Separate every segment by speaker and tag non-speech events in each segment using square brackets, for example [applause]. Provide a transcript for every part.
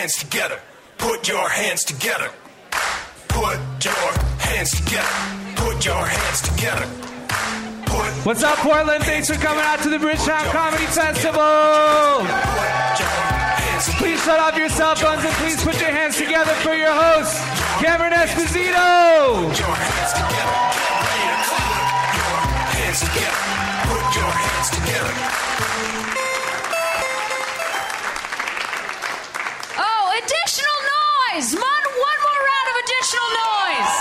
Speaker 1: hands together. Put your hands together. Put your hands together. Put your hands together. Put
Speaker 2: What's up, Portland? Thanks for coming out to the Bridgetown Comedy Festival. Please shut off your cell phones and please put your hands together for your host, Cameron Esposito.
Speaker 1: your hands together. Clap. Your hands together. Put your hands together.
Speaker 3: Noise! One, one more round of additional noise.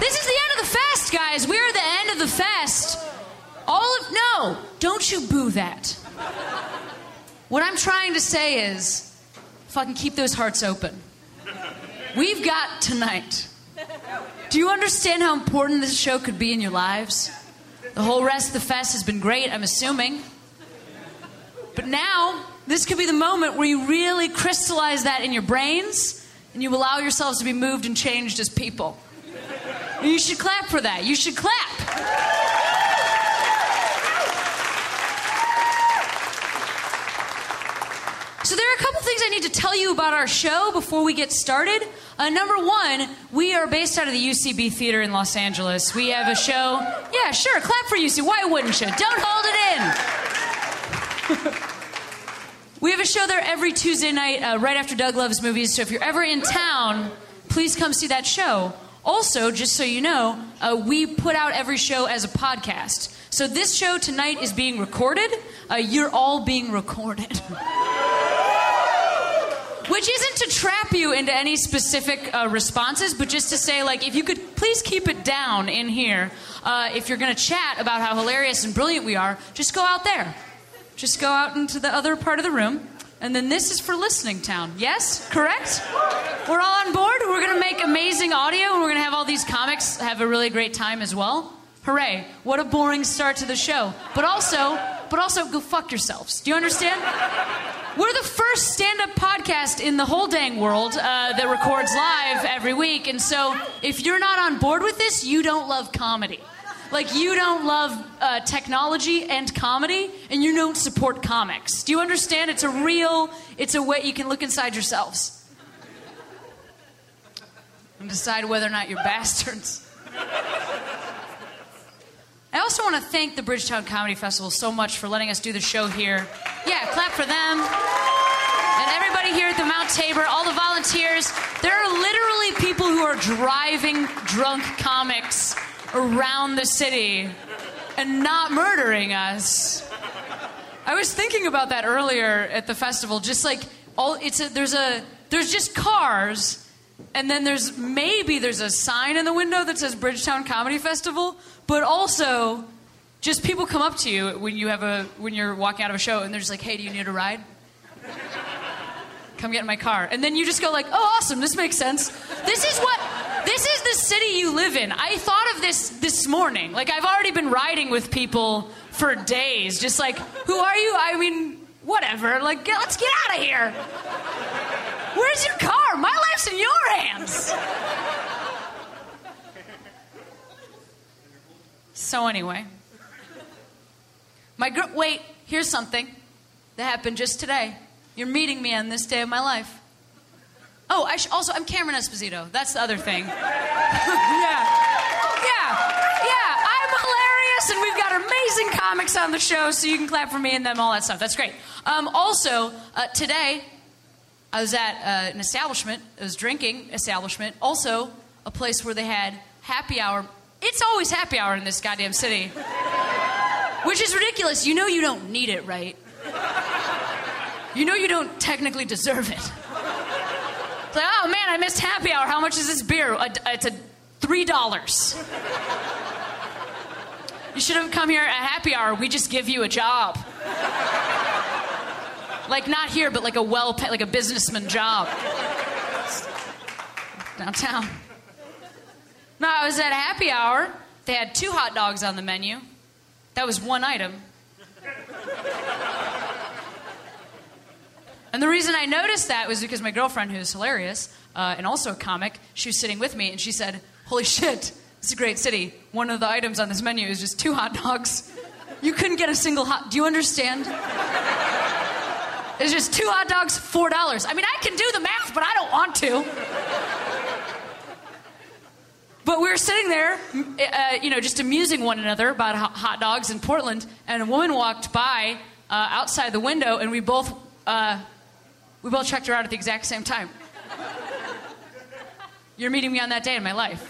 Speaker 3: This is the end of the fest, guys. We're at the end of the fest. All of no, don't you boo that. What I'm trying to say is, fucking keep those hearts open. We've got tonight. Do you understand how important this show could be in your lives? The whole rest of the fest has been great, I'm assuming. But now, this could be the moment where you really crystallize that in your brains and you allow yourselves to be moved and changed as people. And you should clap for that. You should clap. So, there are a couple things I need to tell you about our show before we get started. Uh, number one, we are based out of the UCB Theater in Los Angeles. We have a show. Yeah, sure, clap for UC. Why wouldn't you? Don't hold it in. [laughs] we have a show there every Tuesday night, uh, right after Doug Loves Movies. So, if you're ever in town, please come see that show. Also, just so you know, uh, we put out every show as a podcast. So, this show tonight is being recorded. Uh, you're all being recorded. [laughs] Which isn't to trap you into any specific uh, responses, but just to say, like, if you could please keep it down in here. Uh, if you're going to chat about how hilarious and brilliant we are, just go out there. Just go out into the other part of the room. And then this is for listening town. Yes? Correct? We're all on board. We're going to make amazing audio, and we're going to have all these comics have a really great time as well. Hooray. What a boring start to the show. But also, but also go fuck yourselves. Do you understand? We're the first stand up podcast in the whole dang world uh, that records live every week. And so if you're not on board with this, you don't love comedy. Like, you don't love uh, technology and comedy, and you don't support comics. Do you understand? It's a real, it's a way you can look inside yourselves and decide whether or not you're bastards. I also want to thank the Bridgetown Comedy Festival so much for letting us do the show here. Yeah, clap for them. And everybody here at the Mount Tabor, all the volunteers. There are literally people who are driving drunk comics around the city and not murdering us. I was thinking about that earlier at the festival. Just like all, it's a, there's a there's just cars, and then there's maybe there's a sign in the window that says Bridgetown Comedy Festival, but also just people come up to you when you have a when you're walking out of a show, and they're just like, "Hey, do you need a ride? Come get in my car." And then you just go like, "Oh, awesome! This makes sense. This is what." This is city you live in. I thought of this this morning. Like, I've already been riding with people for days. Just like, who are you? I mean, whatever. Like, get, let's get out of here. Where's your car? My life's in your hands. So, anyway, my gr- wait, here's something that happened just today. You're meeting me on this day of my life. Oh, I sh- also, I'm Cameron Esposito. That's the other thing. [laughs] yeah. Yeah. Yeah. I'm hilarious, and we've got amazing comics on the show, so you can clap for me and them, all that stuff. That's great. Um, also, uh, today, I was at uh, an establishment, it was drinking establishment, also a place where they had happy hour. It's always happy hour in this goddamn city. Which is ridiculous. You know you don't need it, right? You know you don't technically deserve it. Like, oh man, I missed happy hour. How much is this beer? It's a three dollars. You should have come here at happy hour. We just give you a job. Like not here, but like a well, like a businessman job downtown. No, I was at happy hour. They had two hot dogs on the menu. That was one item. And the reason I noticed that was because my girlfriend, who's hilarious uh, and also a comic, she was sitting with me and she said, Holy shit, this is a great city. One of the items on this menu is just two hot dogs You couldn't get a single hot. Do you understand? It's just two hot dogs, four dollars. I mean, I can do the math, but I don't want to. But we were sitting there, uh, you know, just amusing one another about hot dogs in Portland, and a woman walked by uh, outside the window, and we both uh, we both checked her out at the exact same time. You're meeting me on that day in my life.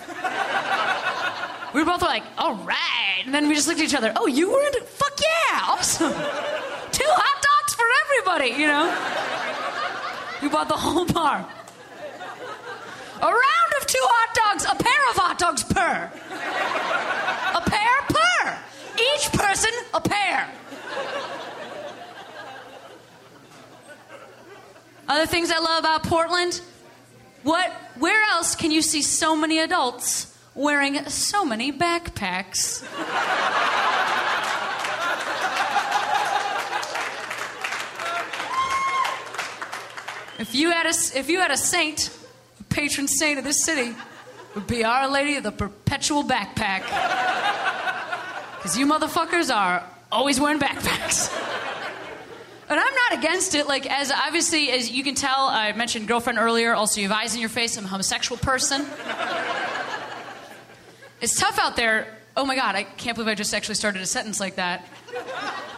Speaker 3: We were both like, all right. And then we just looked at each other. Oh, you were into, fuck yeah, awesome. Two hot dogs for everybody, you know? We bought the whole bar. A round of two hot dogs, a pair of hot dogs per. A pair per. Each person, a pair. Other things I love about Portland? What, where else can you see so many adults wearing so many backpacks? if you had a, if you had a saint, a patron saint of this city, it would be Our Lady of the Perpetual Backpack. Because you motherfuckers are always wearing backpacks. [laughs] And I'm not against it. Like, as obviously, as you can tell, I mentioned girlfriend earlier. Also, you have eyes in your face. I'm a homosexual person. it's tough out there. Oh my God, I can't believe I just actually started a sentence like that.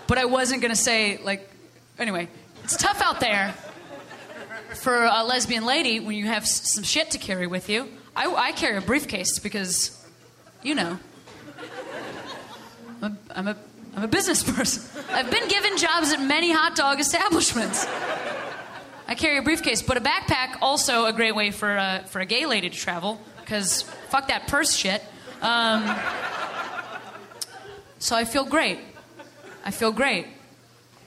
Speaker 3: But I wasn't going to say, like, anyway, it's tough out there for a lesbian lady when you have s- some shit to carry with you. I, I carry a briefcase because, you know, I'm a, I'm a, I'm a business person. I've been given jobs at many hot dog establishments. I carry a briefcase, but a backpack also a great way for a, for a gay lady to travel because fuck that purse shit. Um, so I feel great. I feel great.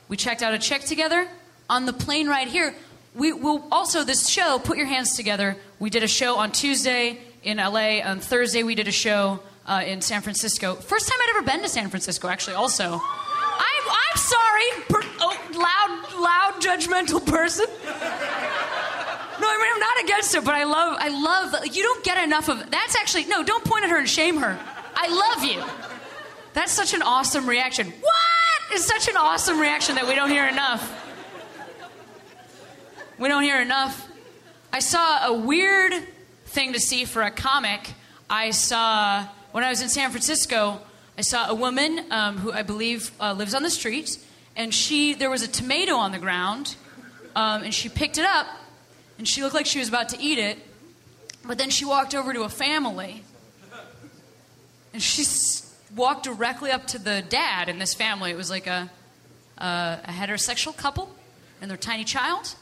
Speaker 3: We checked out a check together on the plane right here. We will also this show. Put your hands together. We did a show on Tuesday in LA. On Thursday we did a show uh, in San Francisco. First time I'd ever been to San Francisco. Actually, also. I'm, I'm sorry, per, oh, loud, loud, judgmental person. No, I mean I'm not against it, but I love, I love. You don't get enough of. That's actually no. Don't point at her and shame her. I love you. That's such an awesome reaction. What is such an awesome reaction that we don't hear enough? We don't hear enough. I saw a weird thing to see for a comic. I saw when I was in San Francisco. I saw a woman um, who I believe uh, lives on the street, and she there was a tomato on the ground, um, and she picked it up, and she looked like she was about to eat it, but then she walked over to a family, and she s- walked directly up to the dad in this family. It was like a a, a heterosexual couple and their tiny child.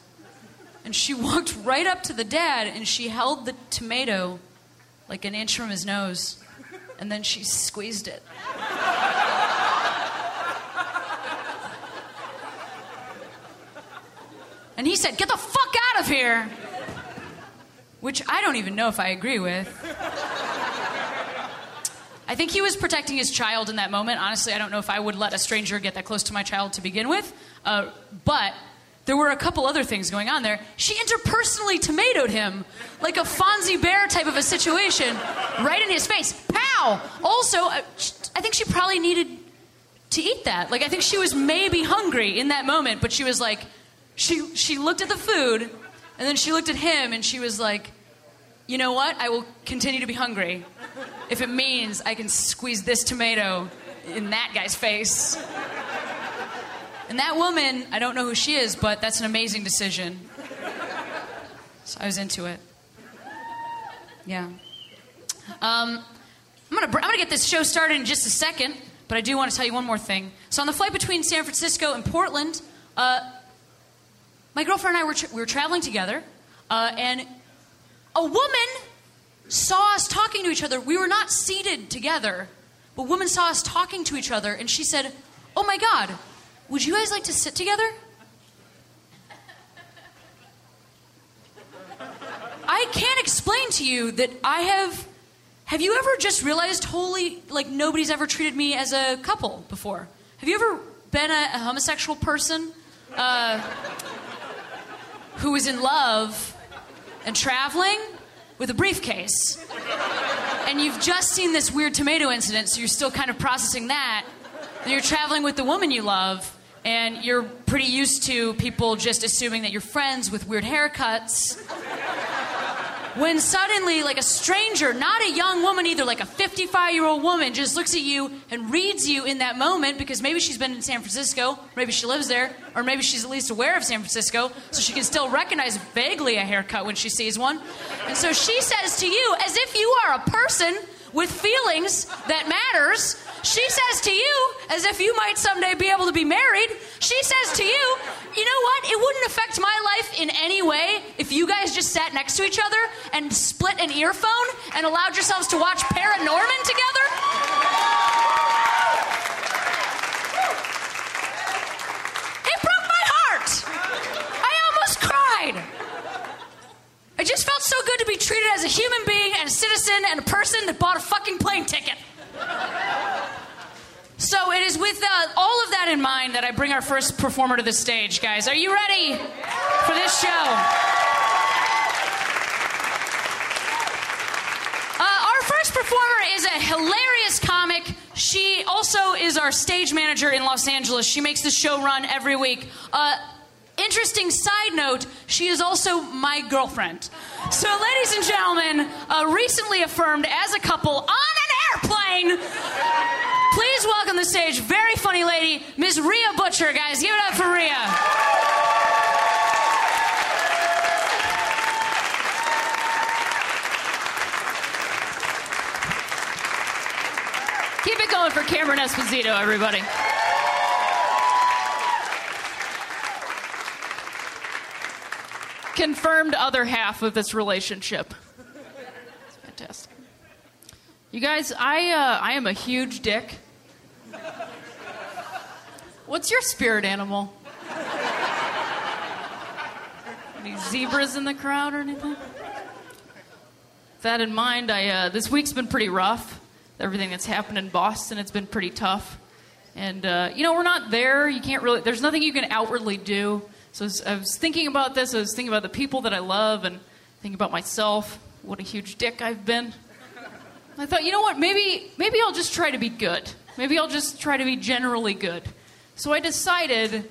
Speaker 3: And she [laughs] walked right up to the dad and she held the tomato like an inch from his nose. And then she squeezed it. And he said, Get the fuck out of here! Which I don't even know if I agree with. I think he was protecting his child in that moment. Honestly, I don't know if I would let a stranger get that close to my child to begin with. Uh, but there were a couple other things going on there. She interpersonally tomatoed him, like a Fozzie Bear type of a situation, right in his face. Pow! Also, uh, I think she probably needed to eat that. Like, I think she was maybe hungry in that moment, but she was like, she, she looked at the food, and then she looked at him, and she was like, you know what? I will continue to be hungry if it means I can squeeze this tomato in that guy's face. And that woman, I don't know who she is, but that's an amazing decision. So I was into it. Yeah. Um, I'm gonna I'm gonna get this show started in just a second, but I do want to tell you one more thing. So on the flight between San Francisco and Portland, uh, my girlfriend and I were tra- we were traveling together, uh, and a woman saw us talking to each other. We were not seated together, but woman saw us talking to each other, and she said, "Oh my God, would you guys like to sit together?" I can't explain to you that I have. Have you ever just realized, holy, like nobody's ever treated me as a couple before? Have you ever been a, a homosexual person uh, who was in love and traveling with a briefcase? And you've just seen this weird tomato incident, so you're still kind of processing that.
Speaker 4: and you're traveling with the woman you love, and you're pretty used to people just assuming that you're friends with weird haircuts. When suddenly, like a stranger, not a young woman either, like a 55 year old woman, just looks at you and reads you in that moment because maybe she's been in San Francisco, maybe she lives there, or maybe she's at least aware of San Francisco, so she can still recognize vaguely a haircut when she sees one. And so she says to you, as if you are a person with feelings that matters, she says to you, as if you might someday be able to be married, she says to you, you know what? It wouldn't affect my life in any way if you guys just sat next to each other and split an earphone and allowed yourselves to watch Paranorman together. It broke my heart. I almost cried. I just felt so good to be treated as a human being and a citizen and a person that bought a fucking plane ticket. So it is with uh, all of that in mind that I bring our first performer to the stage, guys. Are you ready for this show? Uh, our first performer is a hilarious comic. She also is our stage manager in Los Angeles. She makes the show run every week. Uh, interesting side note, she is also my girlfriend. So, ladies and gentlemen, uh, recently affirmed as a couple on an airplane. Please welcome the stage, very funny lady, Miss Rhea Butcher, guys. Give it up for Rhea. Keep it going for Cameron Esposito, everybody. Confirmed other half of this relationship. It's fantastic. You guys, I uh, I am a huge dick. What's your spirit animal? Any zebras in the crowd or anything? With that in mind, I uh, this week's been pretty rough. Everything that's happened in Boston, it's been pretty tough. And uh, you know, we're not there. You can't really. There's nothing you can outwardly do. So as I was thinking about this. I was thinking about the people that I love, and thinking about myself. What a huge dick I've been. I thought, you know what? Maybe maybe I'll just try to be good. Maybe I'll just try to be generally good. So I decided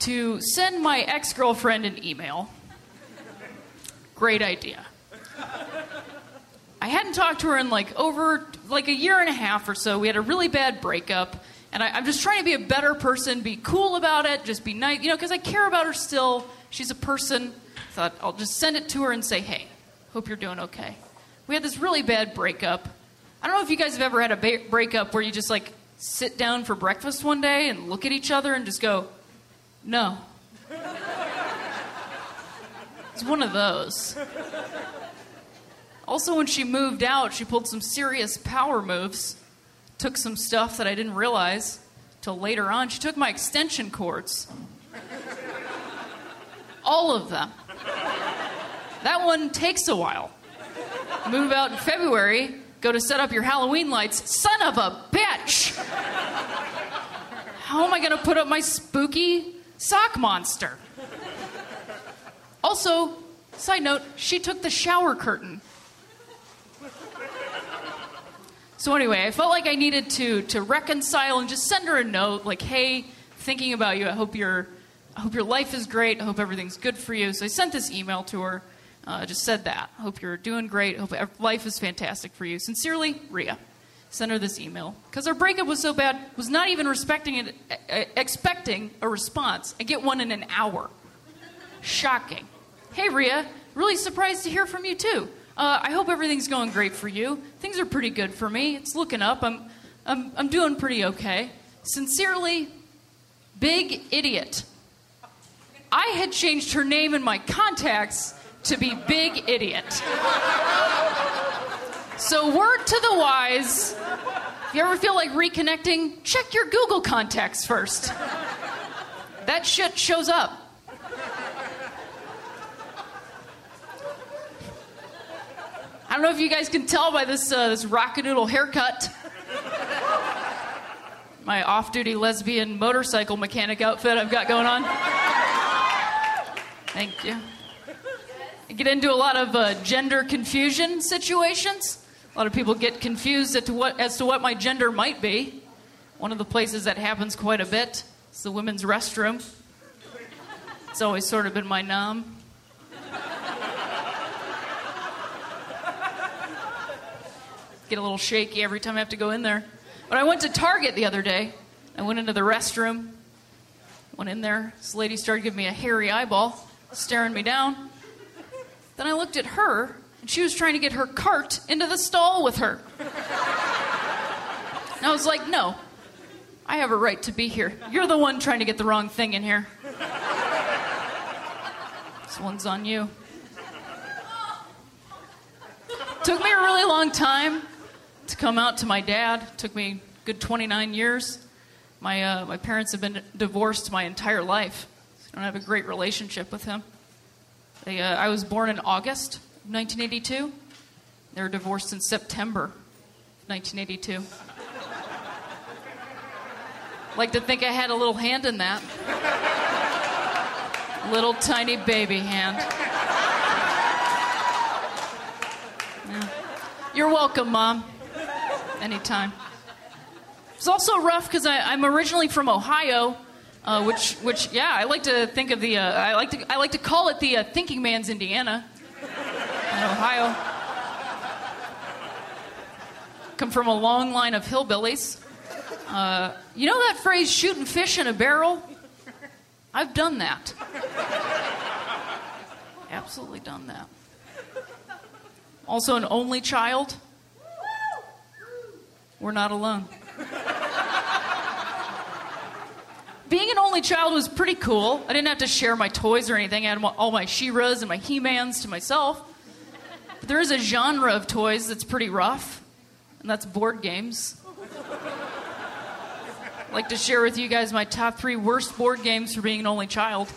Speaker 4: to send my ex-girlfriend an email. Great idea. I hadn't talked to her in like over like a year and a half or so. We had a really bad breakup, and I, I'm just trying to be a better person, be cool about it, just be nice, you know, because I care about her still. She's a person. I thought I'll just send it to her and say, hey, hope you're doing okay. We had this really bad breakup. I don't know if you guys have ever had a ba- breakup where you just like sit down for breakfast one day and look at each other and just go, no. [laughs] It's one of those. Also, when she moved out, she pulled some serious power moves. Took some stuff that I didn't realize till later on. She took my extension cords. All of them. That one takes a while. Move out in February, go to set up your Halloween lights. Son of a bitch! How am I going to put up my spooky sock monster? Also, side note, she took the shower curtain. So anyway, I felt like I needed to to reconcile and just send her a note like, "Hey, thinking about you. I hope your I hope your life is great. I hope everything's good for you." So I sent this email to her. Uh, just said that. Hope you're doing great. Hope life is fantastic for you. Sincerely, Rhea. Sent her this email because our breakup was so bad. Was not even respecting it, expecting a response. I get one in an hour. Shocking. Hey, Rhea. Really surprised to hear from you too. Uh, I hope everything's going great for you. Things are pretty good for me. It's looking up. I'm, I'm, I'm doing pretty okay. Sincerely, Big Idiot. I had changed her name in my contacts to be Big Idiot. So, word to the wise if you ever feel like reconnecting, check your Google contacts first. That shit shows up. I don't know if you guys can tell by this uh, this rockadoodle haircut. My off-duty lesbian motorcycle mechanic outfit I've got going on. Thank you. I get into a lot of uh, gender confusion situations. A lot of people get confused as to what as to what my gender might be. One of the places that happens quite a bit is the women's restroom. It's always sort of been my numb. Get a little shaky every time I have to go in there. But I went to Target the other day. I went into the restroom, went in there. This lady started giving me a hairy eyeball, staring me down. Then I looked at her, and she was trying to get her cart into the stall with her. And I was like, no, I have a right to be here. You're the one trying to get the wrong thing in here. This one's on you. Took me a really long time to come out to my dad. Took me good 29 years. My, uh, my parents have been divorced my entire life. I don't have a great relationship with him. They, uh, I was born in August 1982. They were divorced in September 1982. Like to think I had a little hand in that. Little tiny baby hand. Yeah. You're welcome, Mom. Anytime. It's also rough because I'm originally from Ohio, uh, which, which, yeah, I like to think of the, uh, I like to, I like to call it the uh, thinking man's Indiana. In Ohio. Come from a long line of hillbillies. Uh, you know that phrase, shooting fish in a barrel? I've done that. Absolutely done that. Also, an only child. We're not alone. Being an only child was pretty cool. I didn't have to share my toys or anything. I had all my She-Ras and my He-Mans to myself. But there is a genre of toys that's pretty rough, and that's board games. I'd like to share with you guys my top three worst board games for being an only child.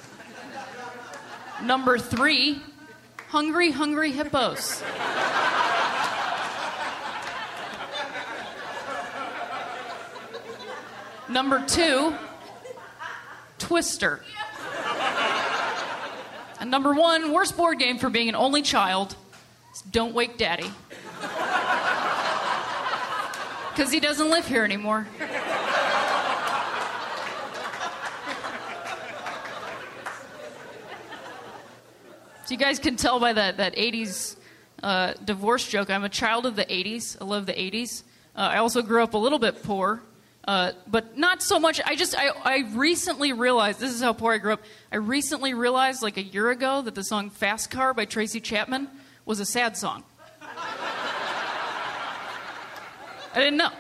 Speaker 4: Number three, Hungry Hungry Hippos. Number two, Twister. And number one, worst board game for being an only child is Don't Wake Daddy. Because he doesn't live here anymore. So you guys can tell by that, that 80s uh, divorce joke, I'm a child of the 80s. I love the 80s. Uh, I also grew up a little bit poor. Uh, but not so much. I just, I, I recently realized, this is how poor I grew up. I recently realized, like a year ago, that the song Fast Car by Tracy Chapman was a sad song. I didn't know.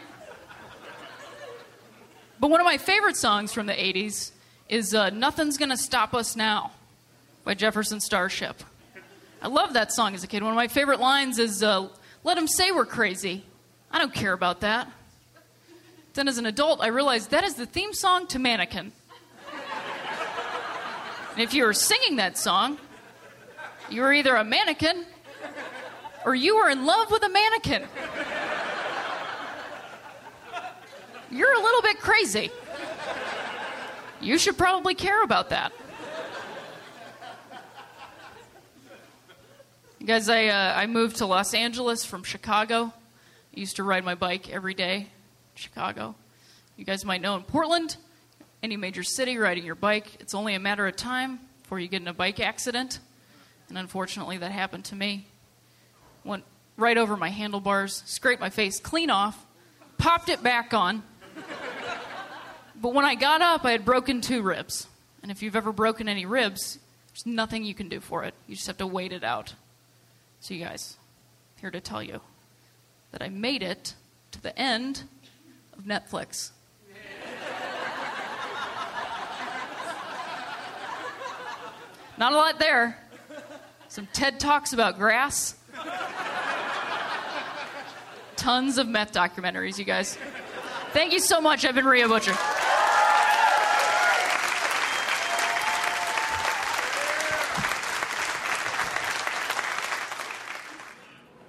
Speaker 4: But one of my favorite songs from the 80s is uh, Nothing's Gonna Stop Us Now by Jefferson Starship. I love that song as a kid. One of my favorite lines is uh, Let them say we're crazy. I don't care about that. Then, as an adult, I realized that is the theme song to Mannequin. And if you were singing that song, you were either a mannequin or you were in love with a mannequin. You're a little bit crazy. You should probably care about that. Guys, I, uh, I moved to Los Angeles from Chicago. I used to ride my bike every day Chicago. You guys might know in Portland, any major city, riding your bike, it's only a matter of time before you get in a bike accident. And unfortunately, that happened to me. Went right over my handlebars, scraped my face clean off, popped it back on. But when I got up, I had broken two ribs. And if you've ever broken any ribs, there's nothing you can do for it. You just have to wait it out. So, you guys, here to tell you that I made it to the end of Netflix. Not a lot there. Some TED Talks about grass. Tons of meth documentaries, you guys. Thank you so much. I've been Rhea Butcher.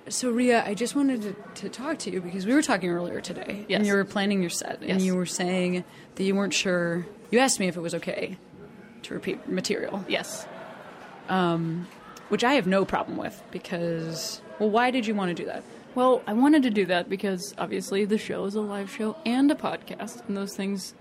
Speaker 3: So, Rhea, I just wanted to, to, talk to you because we were talking earlier today,
Speaker 4: yes.
Speaker 3: and you were planning your set,
Speaker 4: yes.
Speaker 3: and you were saying that you weren't sure. You asked me if it was okay to repeat material.
Speaker 4: Yes.
Speaker 3: Um, which I have no problem with because, well, why did you want to do that?
Speaker 4: Well, I wanted to do that because obviously the show is a live show and a podcast, and those things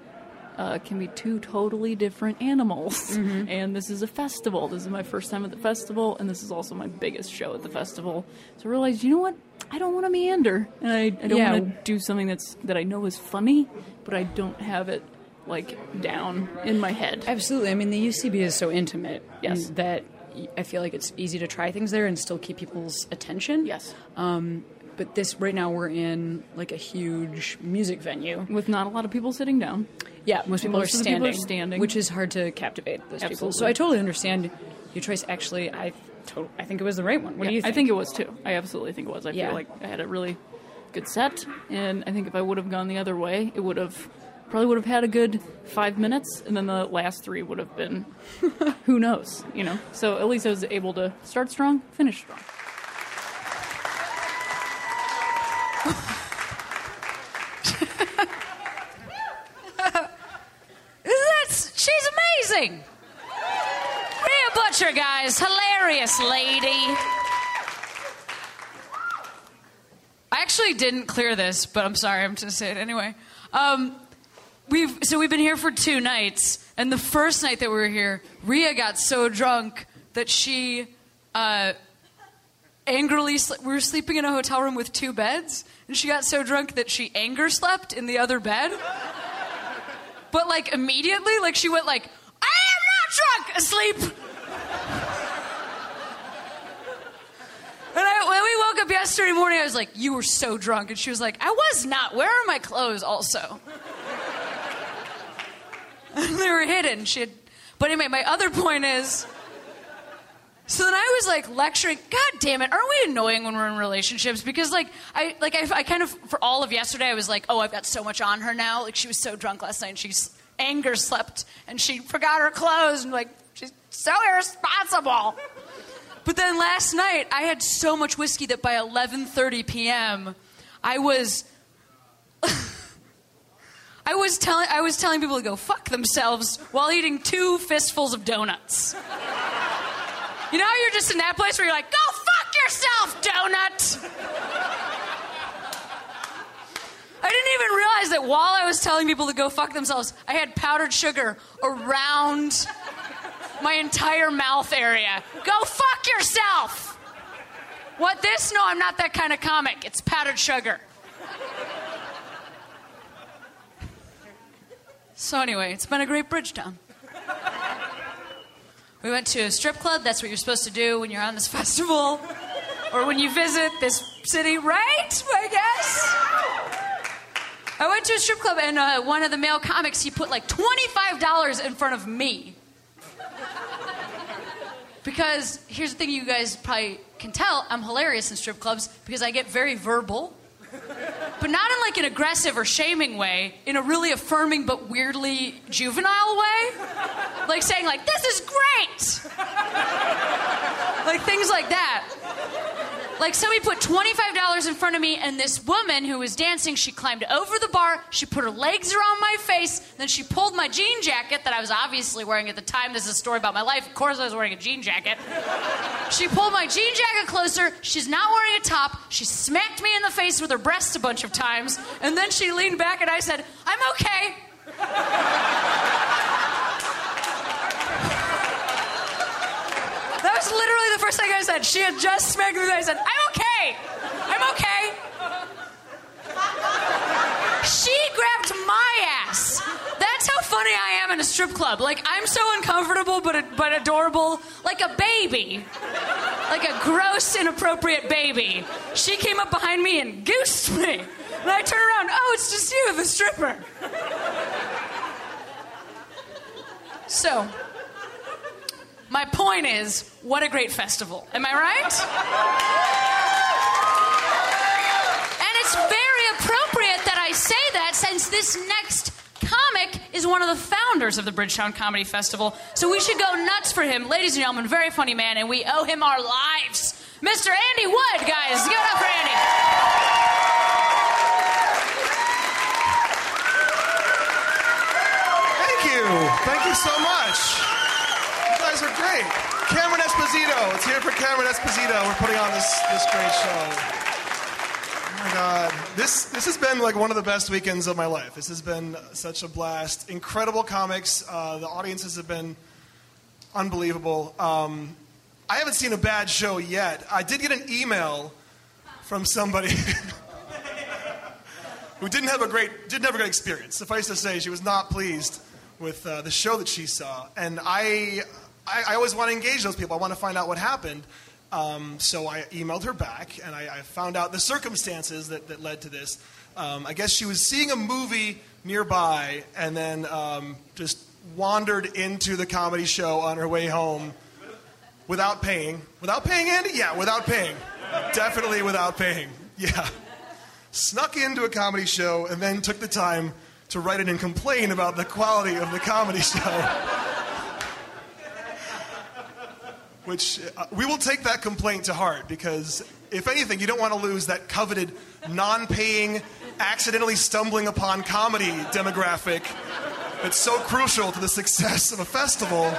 Speaker 4: uh, can be two totally different animals. [laughs] And this is a festival. This is my first time at the festival, and this is also my biggest show at the festival. So I realized, you know what? I don't want to meander, and I, I don't
Speaker 2: Yeah.
Speaker 4: want to do something that's that I know is funny, but I don't have it like down in my head.
Speaker 2: Absolutely. I mean, the UCB is so intimate
Speaker 4: Yes.
Speaker 2: that I feel like it's easy to try things there and still keep people's attention.
Speaker 4: Yes.
Speaker 2: Um, but this right now we're in like a huge music venue.
Speaker 4: With not a lot of people sitting down.
Speaker 2: Yeah, most people,
Speaker 4: Most
Speaker 2: are,
Speaker 4: the people
Speaker 2: standing,
Speaker 4: are standing.
Speaker 2: which is hard to captivate those people. So I totally understand your choice. Actually, I I think it was the right one. What do you think?
Speaker 4: I think it was too. I absolutely think it was. I
Speaker 2: Yeah.
Speaker 4: feel like I had a really good set, and I think if I would have gone the other way, it would have probably would have had a good five minutes, and then the last three would have been [laughs] who knows, you know. So at least I was able to start strong, finish strong. [laughs]
Speaker 3: That's, she's amazing. Rhea Butcher, guys. Hilarious lady. I actually didn't clear this, but I'm sorry. I'm just going to say it anyway. Um, we've so we've been here for two nights, and the first night that we were here, Rhea got so drunk that she uh, angrily we were sleeping in a hotel room with two beds, and she got so drunk that she anger slept in the other bed. But like immediately, like she went like, drunk, asleep. And I, when we woke up yesterday morning, I was like, "You were so drunk," and she was like, "I was not. Where are my clothes?" Also, [laughs] they were hidden. She had, but anyway, my other point is. So then I was like lecturing. God damn it! Aren't we annoying when we're in relationships? Because like I like I, I kind of for all of yesterday I was like, oh, I've got so much on her now. Like she was so drunk last night, and she's anger slept, and she forgot her clothes, and like she's so irresponsible. But then last night I had so much whiskey that by 11:30 p.m. I was [laughs] I was telling I was telling people to go fuck themselves while eating two fistfuls of donuts. You know, you're just in that place where you're like, go fuck yourself, donut. I didn't even realize that while I was telling people to go fuck themselves, I had powdered sugar around my entire mouth area. Go fuck yourself. What this? No, I'm not that kind of comic. It's powdered sugar. So anyway, it's been a great Bridge Bridgetown. We went to a strip club. That's what you're supposed to do when you're on this [laughs] festival or when you visit this city, right? I guess. I went to a strip club and uh, one of the male comics, he put like $25 in front of me. Because here's the thing you guys probably can tell I'm hilarious in strip clubs because I get very verbal. But not in like an aggressive or shaming way, in a really affirming but weirdly juvenile way. Like saying like, this is great! like things like that. Like somebody put $25 in front of me and this woman who was dancing, she climbed over the bar, she put her legs around my face, then she pulled my jean jacket that I was obviously wearing at the time. This is a story about my life. Of course I was wearing a jean jacket. She pulled my jean jacket closer. She's not wearing a top. She smacked me in the face with her breasts a bunch of times. And then she leaned back and I said, I'm okay. That was literally the first thing I said. She had just smacked me. I said, I'm okay. I'm okay. She grabbed my ass. That's how funny I am in a strip club. Like, I'm so uncomfortable but, but adorable, like a baby. Like a gross, inappropriate baby. She came up behind me and goosed me. And I turned around, oh, it's just you, the stripper. So, my point is, what a great festival. Am I right? and it's very appropriate that I say that since this next comic is one of the founders of the Bridgetown Comedy Festival. So we should go nuts for him. Ladies and gentlemen, very funny man, and we owe him our lives. Mr. Andy Wood, guys. Give it up for Andy.
Speaker 5: Thank you. Thank you so much. You guys are great. Esposito. It's here for Cameron Esposito. We're putting on this, this great show. Oh my God. This, this has been like one of the best weekends of my life. This has been such a blast. Incredible comics. Uh, the audiences have been unbelievable. Um, I haven't seen a bad show yet. I did get an email from somebody [laughs] who didn't have a great didn't have a great experience. Suffice to say, she was not pleased with uh, the show that she saw, and I, I I always want to engage those people. I want to find out what happened. Um, so I emailed her back, and I, I found out the circumstances that, that led to this. Um, I guess she was seeing a movie nearby, and then um, just wandered into the comedy show on her way home without paying. Without paying, Andy? Yeah, without paying. Definitely without paying. Yeah. Snuck into a comedy show and then took the time to write it and complain about the quality of the comedy show. Which uh, we will take that complaint to heart because, if anything, you don't want to lose that coveted, non paying, accidentally stumbling upon comedy demographic that's so crucial to the success of a festival.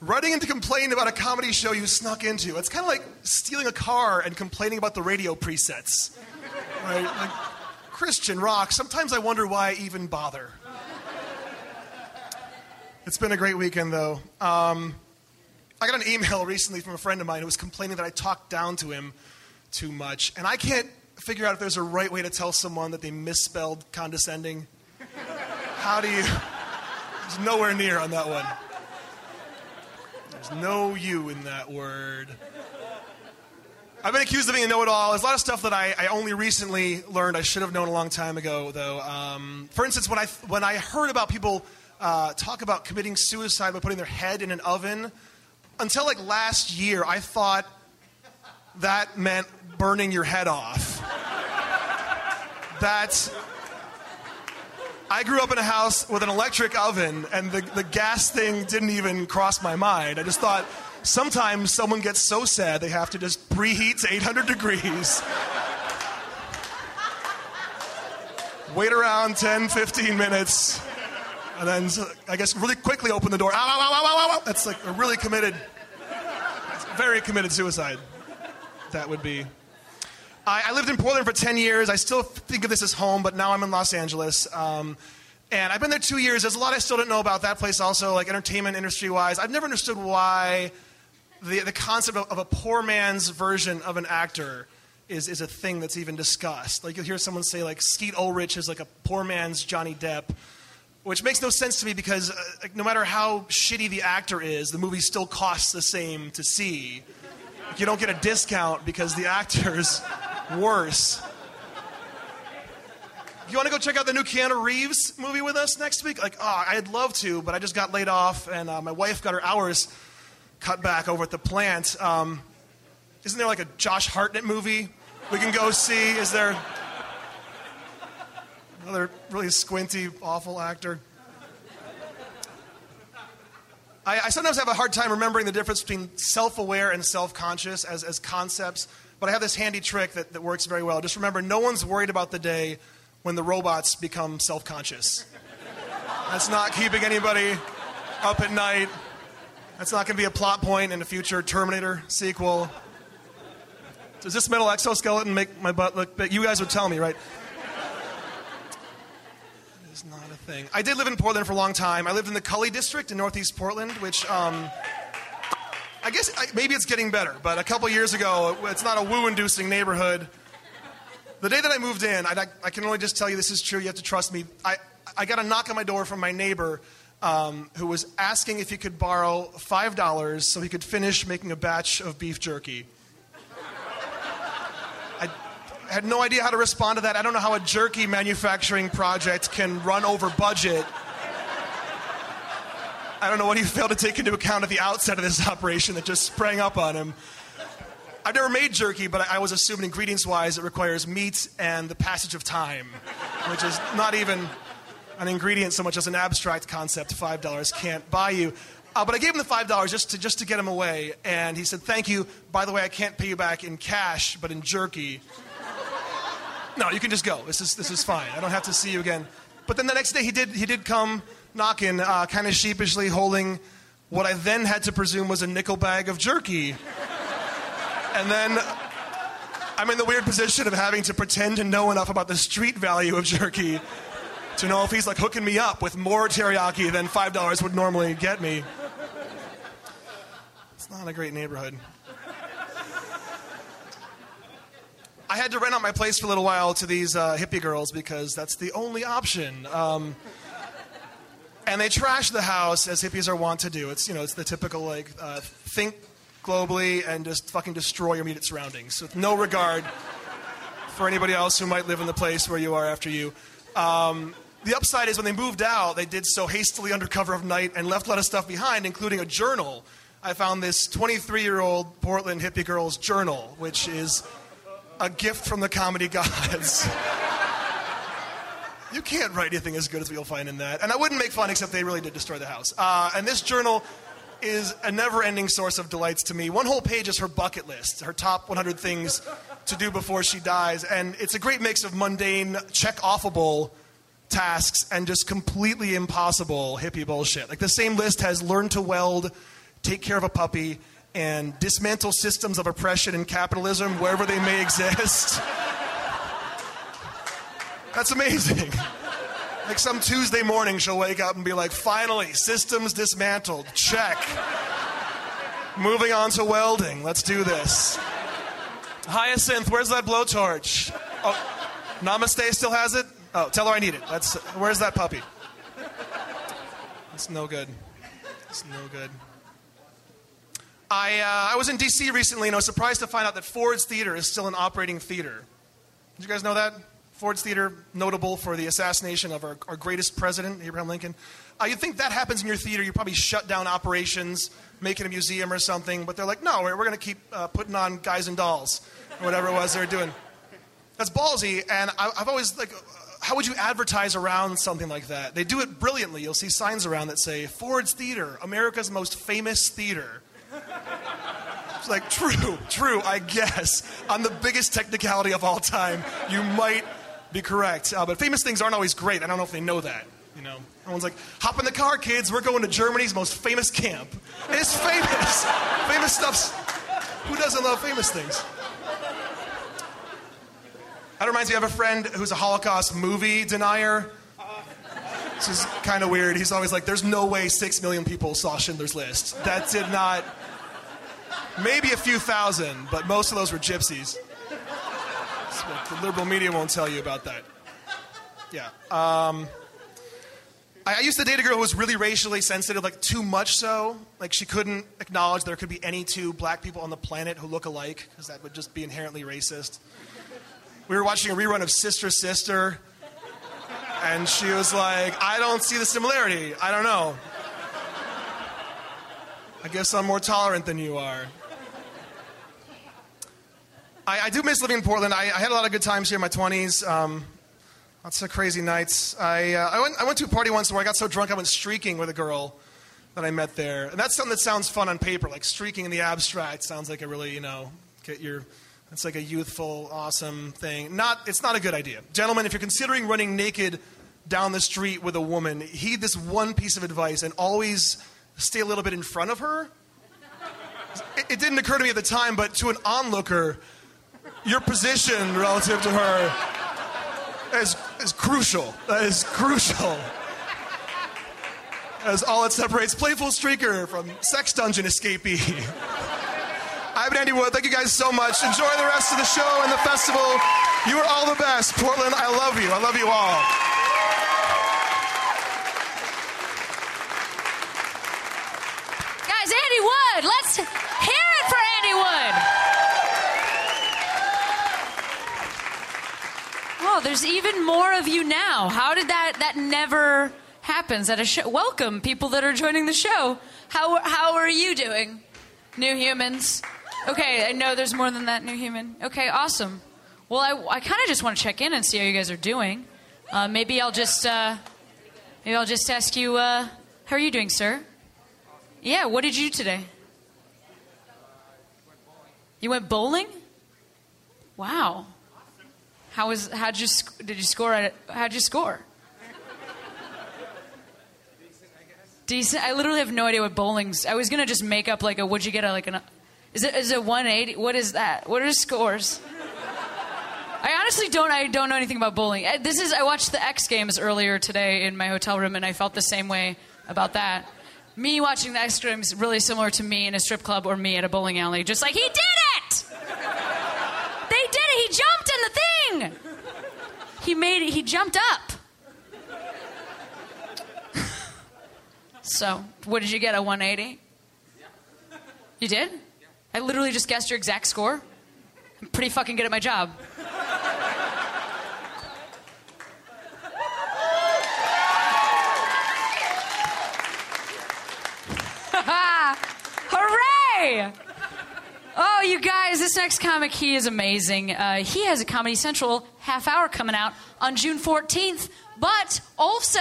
Speaker 5: Writing in to complain about a comedy show you snuck into. It's kind of like stealing a car and complaining about the radio presets. Right? Like, Christian rock, sometimes I wonder why I even bother. It's been a great weekend, though. Um, I got an email [laughs] recently from a friend of mine who was complaining that I talked down to him too much. And I can't figure out if there's a right way to tell someone that they misspelled condescending. How do you. There's nowhere near on that one. There's no you in that word. I've been accused of being a know-it-all. There's a lot of stuff that I, I only recently learned. I should have known a long time ago, though. Um, for instance, when I when I heard about people uh, talk about committing suicide by putting their head in an oven, until like last year, I thought that meant burning your head off. That's. I grew up in a house with an electric oven, and the, the gas thing didn't even cross my mind. I just thought sometimes someone gets so sad they have to just preheat to 800 degrees. Wait around 10, 15 minutes, and then I guess really quickly open the door. Ow, ow, ow, ow. That's like a really committed, very committed suicide. That would be. I, I lived in Portland for 10 years. I still think of this as home, but now I'm in Los Angeles. Um, and I've been there two years. There's a lot I still don't know about that place, also, like entertainment industry wise. I've never understood why the, the concept of, of a poor man's version of an actor is, is a thing that's even discussed. Like you'll hear someone say, like, Skeet Ulrich is like a poor man's Johnny Depp, which makes no sense to me because uh, like, no matter how shitty the actor is, the movie still costs the same to see. Like, you don't get a discount because the actor's worse. You want to go check out the new Keanu Reeves movie with us next week? Like, oh, I'd love to, but I just got laid off, and uh, my wife got her hours cut back over at the plant. Um, isn't there like a Josh Hartnett movie we can go see? Is there another really squinty, awful actor? I, I sometimes have a hard time remembering the difference between self aware and self conscious as, as concepts, but I have this handy trick that, that works very well. Just remember no one's worried about the day when the robots become self conscious. That's not keeping anybody up at night. That's not going to be a plot point in a future Terminator sequel. Does this metal exoskeleton make my butt look big? You guys would tell me, right? It is not a thing. I did live in Portland for a long time. I lived in the Cully district in Northeast Portland, which um, I guess I, maybe it's getting better. But a couple years ago, it's not a woo-inducing neighborhood. The day that I moved in, I, I can only just tell you this is true. You have to trust me. I, I got a knock on my door from my neighbor um, who was asking if he could borrow $5 so he could finish making a batch of beef jerky. I had no idea how to respond to that. I don't know how a jerky manufacturing project can run over budget. I don't know what he failed to take into account at the outset of this operation that just sprang up on him. I've never made jerky, but I was assuming ingredients wise it requires meat and the passage of time, which is not even an ingredient so much as an abstract concept $5 can't buy you. Uh, but I gave him the $5 just to, just to get him away, and he said, Thank you. By the way, I can't pay you back in cash, but in jerky. No, you can just go. This is, this is fine. I don't have to see you again. But then the next day, he did, he did come knocking, uh, kind of sheepishly holding what I then had to presume was a nickel bag of jerky. And then I'm in the weird position of having to pretend to know enough about the street value of jerky to know if he's like hooking me up with more teriyaki than five dollars would normally get me. It's not a great neighborhood. I had to rent out my place for a little while to these uh, hippie girls because that's the only option. Um, and they trashed the house as hippies are wont to do. It's you know it's the typical like uh, think globally and just fucking destroy your immediate surroundings with no regard for anybody else who might live in the place where you are after you. Um, the upside is when they moved out, they did so hastily under cover of night and left a lot of stuff behind, including a journal. I found this 23 year old Portland hippie girl's journal, which is a gift from the comedy gods. [laughs] you can't write anything as good as you'll find in that. And I wouldn't make fun, except they really did destroy the house. Uh, and this journal is a never ending source of delights to me. One whole page is her bucket list, her top 100 things to do before she dies. And it's a great mix of mundane, check offable tasks and just completely impossible hippie bullshit. Like the same list has learn to weld, take care of a puppy, and dismantle systems of oppression and capitalism wherever they may exist. That's amazing. Like some Tuesday morning, she'll wake up and be like, finally, systems dismantled. Check. Moving on to welding. Let's do this. Hyacinth, where's that blowtorch? Oh, Namaste still has it? Oh, tell her I need it. That's where's that puppy? It's no good. It's no good. I, uh, I was in D.C. recently and I was surprised to find out that Ford's Theater is still an operating theater. Did you guys know that? Ford's Theater, notable for the assassination of our, our greatest president, Abraham Lincoln. Uh, you'd think that happens in your theater, you probably shut down operations, make it a museum or something, but they're like, no, we're, we're going to keep uh, putting on guys and dolls, or whatever it was they're doing. That's ballsy, and I, I've always, like, how would you advertise around something like that? They do it brilliantly. You'll see signs around that say, Ford's Theater, America's most famous theater. It's like, true, true, I guess. On the biggest technicality of all time, you might be correct. Uh, but famous things aren't always great. I don't know if they know that. You know, everyone's like, hop in the car, kids. We're going to Germany's most famous camp. It's famous. [laughs] famous stuff's. Who doesn't love famous things? That reminds me, have a friend who's a Holocaust movie denier. This is kind of weird. He's always like, there's no way six million people saw Schindler's List. That did not. Maybe a few thousand, but most of those were gypsies. The liberal media won't tell you about that. Yeah. Um, I, I used to date a girl who was really racially sensitive, like too much so. Like she couldn't acknowledge there could be any two black people on the planet who look alike, because that would just be inherently racist. We were watching a rerun of Sister Sister, and she was like, I don't see the similarity. I don't know. I guess I'm more tolerant than you are. I, I do miss living in Portland. I, I, had a lot of good times here in my 20s. Um, lots of crazy nights. I, uh, I, went, I went to a party once where I got so drunk I went streaking with a girl that I met there. And that's something that sounds fun on paper, like streaking in the abstract sounds like a really, you know, get your it's like a youthful, awesome thing. Not, it's not a good idea. Gentlemen, if you're considering running naked down the street with a woman, heed this one piece of advice and always stay a little bit in front of her. It, it didn't occur to me at the time, but to an onlooker, your position relative to her is, is crucial. That is crucial. As all that separates playful streaker from sex dungeon escapee. I've been Andy Wood. Thank you guys so much. Enjoy the rest of the show and the festival. You are all the best. Portland, I love you. I love you all.
Speaker 3: Guys, Andy Wood, let's hear it for Andy Wood. Oh, there's even more of you now. How did that that never happens at a show? Welcome, people that are joining the show. How how are you doing? New humans. Okay, I know there's more than that new human. Okay, awesome. Well, I, I kind of just want to check in and see how you guys are doing. Uh, maybe I'll just uh, maybe I'll just ask you, uh, how are you doing, sir? Yeah, what did you do today? You went bowling? Wow. How was how'd you did you score how'd you score? Decent. I guess. Decent. I literally have no idea what bowling's. I was gonna just make up like a. Would you get a like an? Is it is it 180? What is that? What are scores? I honestly don't. I don't know anything about bowling. This is. I watched the X Games earlier today in my hotel room, and I felt the same way about that. Me watching the X Games really similar to me in a strip club or me at a bowling alley. Just like he did it. It. He jumped in the thing. He made it. He jumped up. so, what did you get? A 180? You did? I literally just guessed your exact score. I'm pretty fucking good at my job. [laughs] Hooray! Oh, you guys, this next comic, he is amazing. Uh, he has a Comedy Central half hour coming out on June 14th, but also,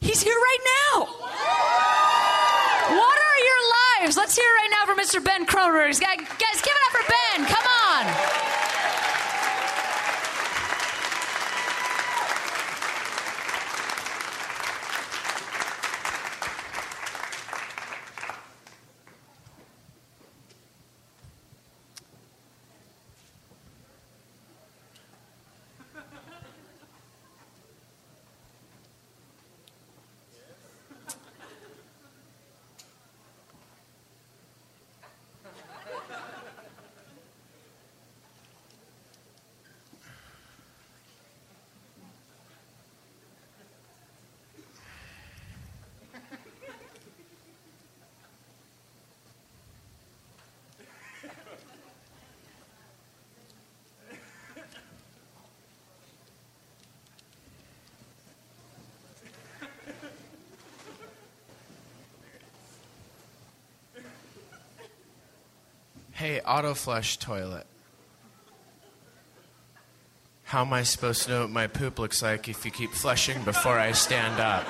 Speaker 3: he's here right now. What are your lives? Let's hear it right now from Mr. Ben Kronberg. Guys, give it up for Ben. Come on.
Speaker 6: Hey, auto flush toilet. How am I supposed to know what my poop looks like if you keep flushing before I stand up?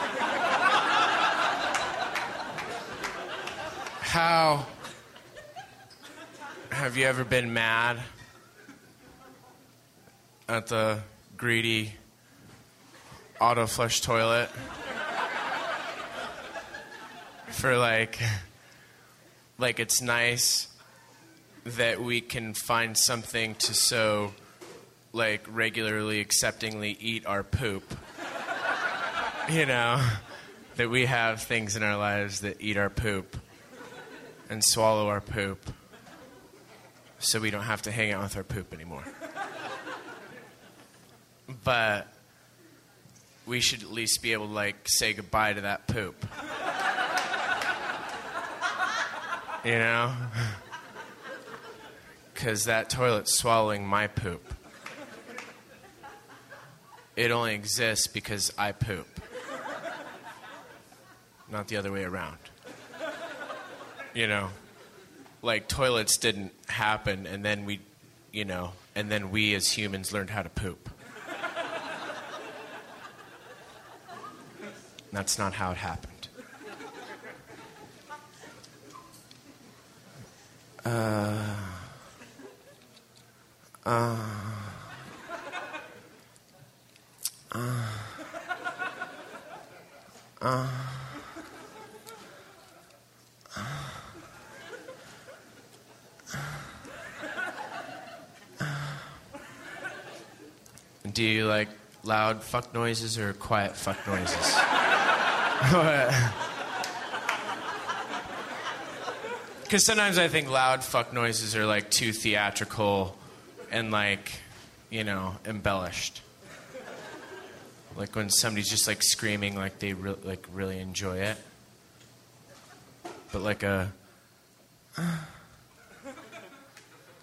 Speaker 6: How have you ever been mad at the greedy auto flush toilet for like like it's nice that we can find something to so like regularly acceptingly eat our poop. You know that we have things in our lives that eat our poop and swallow our poop so we don't have to hang out with our poop anymore. But we should at least be able to like say goodbye to that poop. You know because that toilet's swallowing my poop. It only exists because I poop, not the other way around. You know, like toilets didn't happen and then we, you know, and then we as humans learned how to poop. That's not how it happened. Uh, Do you like loud fuck noises or quiet fuck noises? [laughs] Because sometimes I think loud fuck noises are like too theatrical and like, you know, embellished. Like when somebody's just like screaming like they re- like really enjoy it. But like a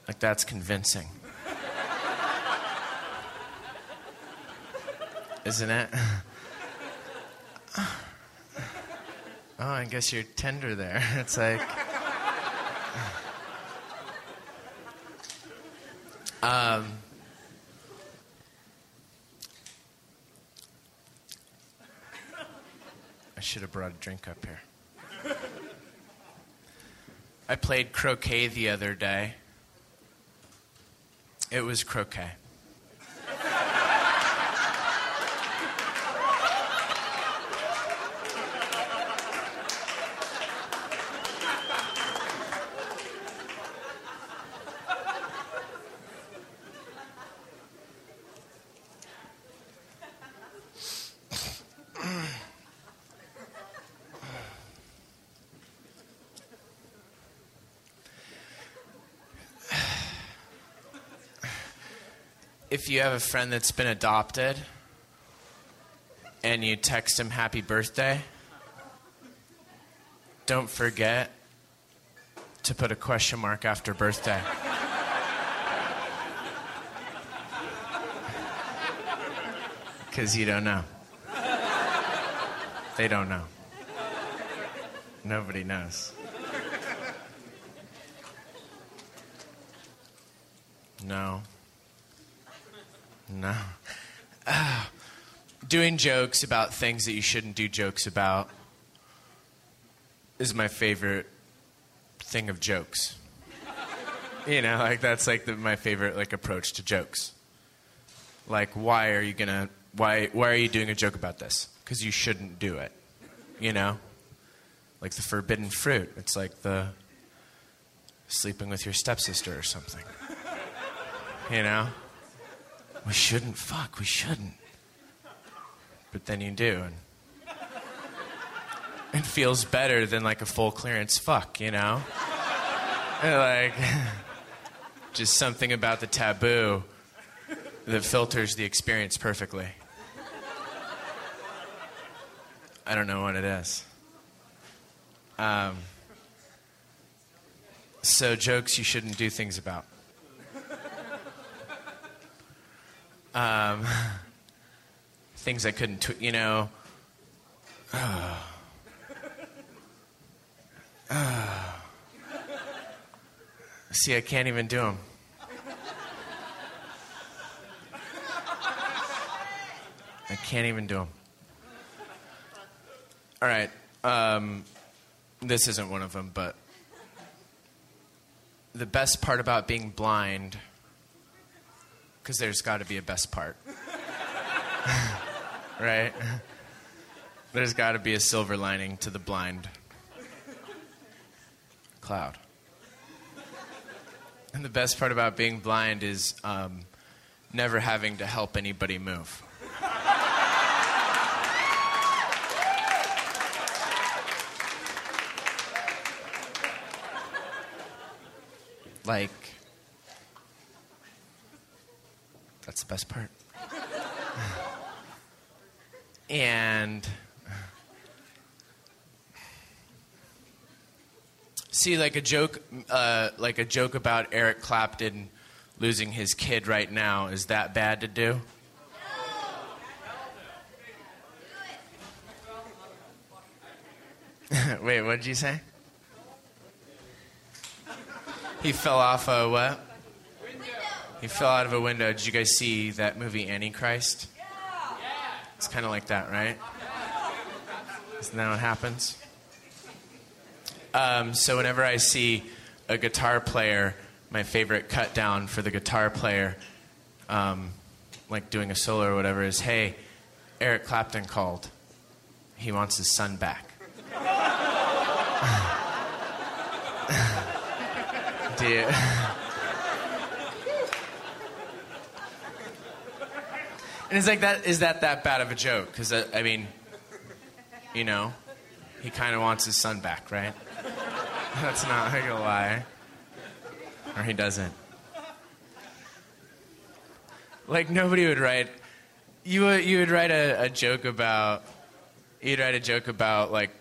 Speaker 6: like that's convincing. Isn't it? [laughs] Oh, I guess you're tender there. [laughs] It's like Um, I should have brought a drink up here. I played croquet the other day. It was croquet. if you have a friend that's been adopted and you text him happy birthday, don't forget to put a question mark after birthday. [laughs] Because you don't know. They don't know. Nobody knows. No. No. Ah. [sighs] doing jokes about things that you shouldn't do jokes about is my favorite thing of jokes. You know, like that's like the, my favorite like approach to jokes. Like, why are you gonna? Why why are you doing a joke about this? Because you shouldn't do it. You know, like the forbidden fruit. It's like the sleeping with your stepsister or something. You know, we shouldn't fuck. We shouldn't. But then you do, and it feels better than like a full clearance fuck. You know, like [laughs] just something about the taboo that filters the experience perfectly. I don't know what it is. Um, so, jokes you shouldn't do things about. Um, [laughs] things I couldn't, tw- you know. [sighs] See, I can't even do them. I can't even do them. All right. Um, this isn't one of them, but the best part about being blind, because there's got to be a best part, [laughs] right? There's got to be a silver lining to the blind cloud. And the best part about being blind is um, never having to help anybody move. like, that's the best part. and see, like a joke, uh, like a joke about Eric Clapton losing his kid right now. Is that bad to do? [laughs] Wait, what did you say? He fell off a what? He fell out of a window. Did you guys see that movie Antichrist? Yeah. Yeah. It's kind of like that, right? Isn't that what happens? Um, so whenever I see a guitar player, my favorite cut down for the guitar player, um, like doing a solo or whatever, is hey, Eric Clapton called. He wants his son back. [laughs] Do [laughs] and it's like that. Is that that bad of a joke? Because uh, I mean, you know, he kind of wants his son back, right? [laughs] That's not like a lie. Or he doesn't. Like nobody would write. You would you would write a, a joke about. You'd write a joke about like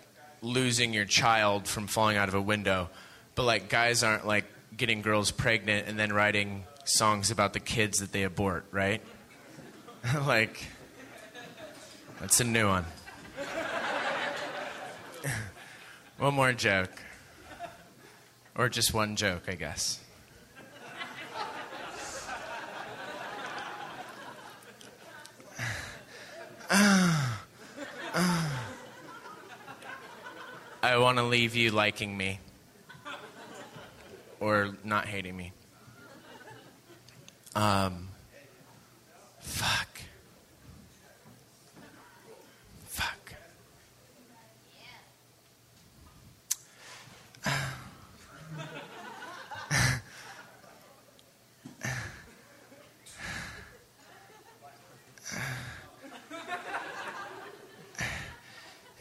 Speaker 6: losing your child from falling out of a window, but like guys aren't like getting girls pregnant and then writing songs about the kids that they abort, right? [laughs] like that's a new one. [laughs] one more joke. Or just one joke, I guess. [sighs] I want to leave you liking me or not hating me. Um, fuck.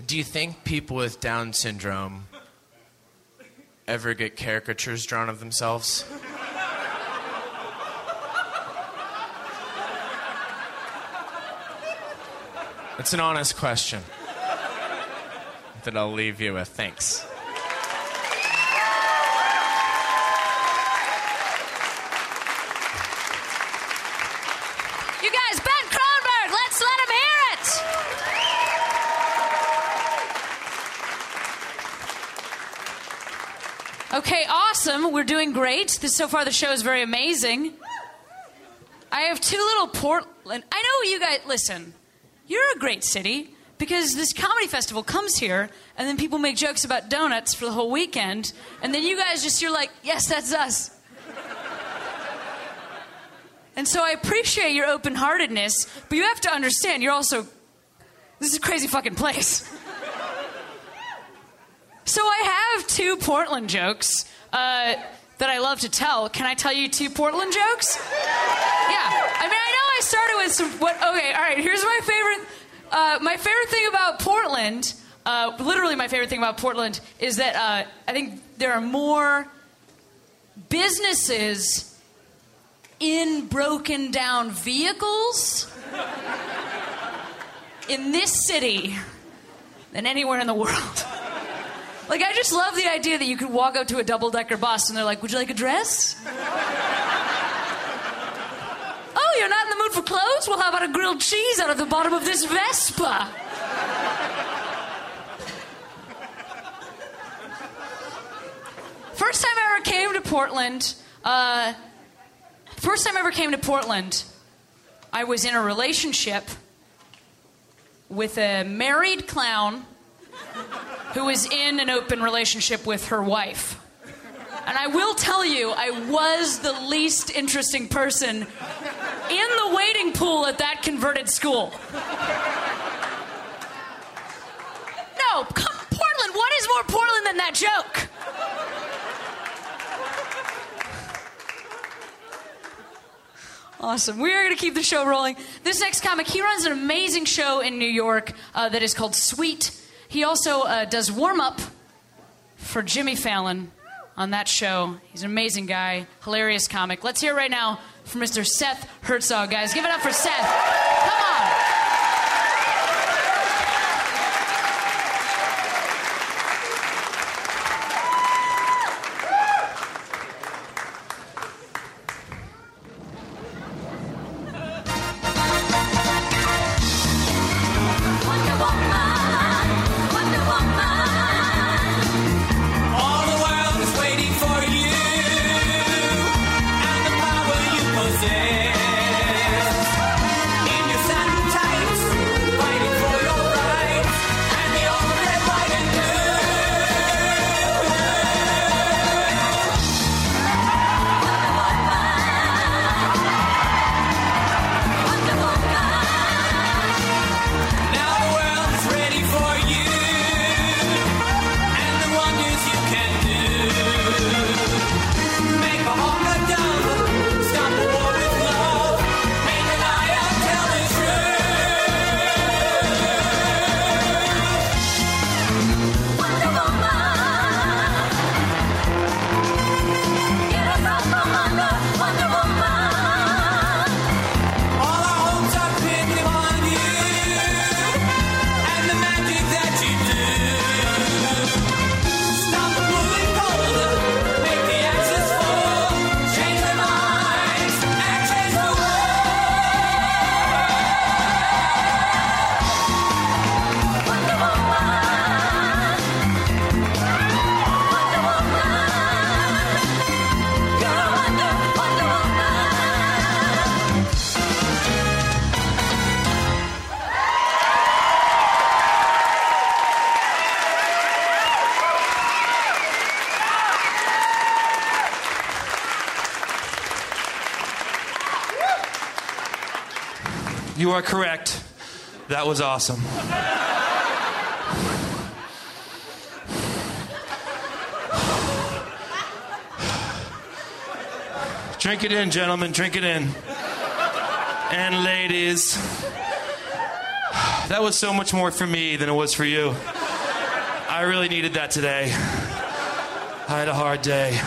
Speaker 6: Do you think people with Down syndrome ever get caricatures drawn of themselves? It's an honest question that I'll leave you with. Thanks.
Speaker 3: You guys, Ben Kronberg, let's let him hear it. Okay, awesome. We're doing great. This so far the show is very amazing. I have two little Portland. I know you guys. Listen, you're a great city because this comedy festival comes here, and then people make jokes about donuts for the whole weekend, and then you guys just you're like, yes, that's us. And so I appreciate your open heartedness, but you have to understand you're also. This is a crazy fucking place. so I have two Portland jokes uh, that I love to tell. Can I tell you two Portland jokes? Yeah. I mean, I know I started with some. What? Okay, all right, here's my favorite. Uh, my favorite thing about Portland, uh, literally my favorite thing about Portland, is that uh, I think there are more businesses in broken down vehicles in this city than anywhere in the world. [laughs] Like, I just love the idea that you could walk up to a double decker bus and they're like, Would you like a dress? [laughs] oh, you're not in the mood for clothes? Well, how about a grilled cheese out of the bottom of this Vespa? [laughs] First time I ever came to Portland, uh, First time I ever came to Portland, I was in a relationship with a married clown who was in an open relationship with her wife. And I will tell you, I was the least interesting person in the waiting pool at that converted school. No, come, Portland, what is more Portland than that joke? Awesome. We are going to keep the show rolling. This next comic, he runs an amazing show in New York uh, that is called Sweet. He also uh, does warm up for Jimmy Fallon on that show. He's an amazing guy, hilarious comic. Let's hear right now from Mr. Seth Herzog, guys. Give it up for Seth.
Speaker 7: Are
Speaker 8: correct. That was awesome. Drink it in, gentlemen. Drink it in. And ladies. that was so much more for me than it was for you. I really needed that today. I had a hard day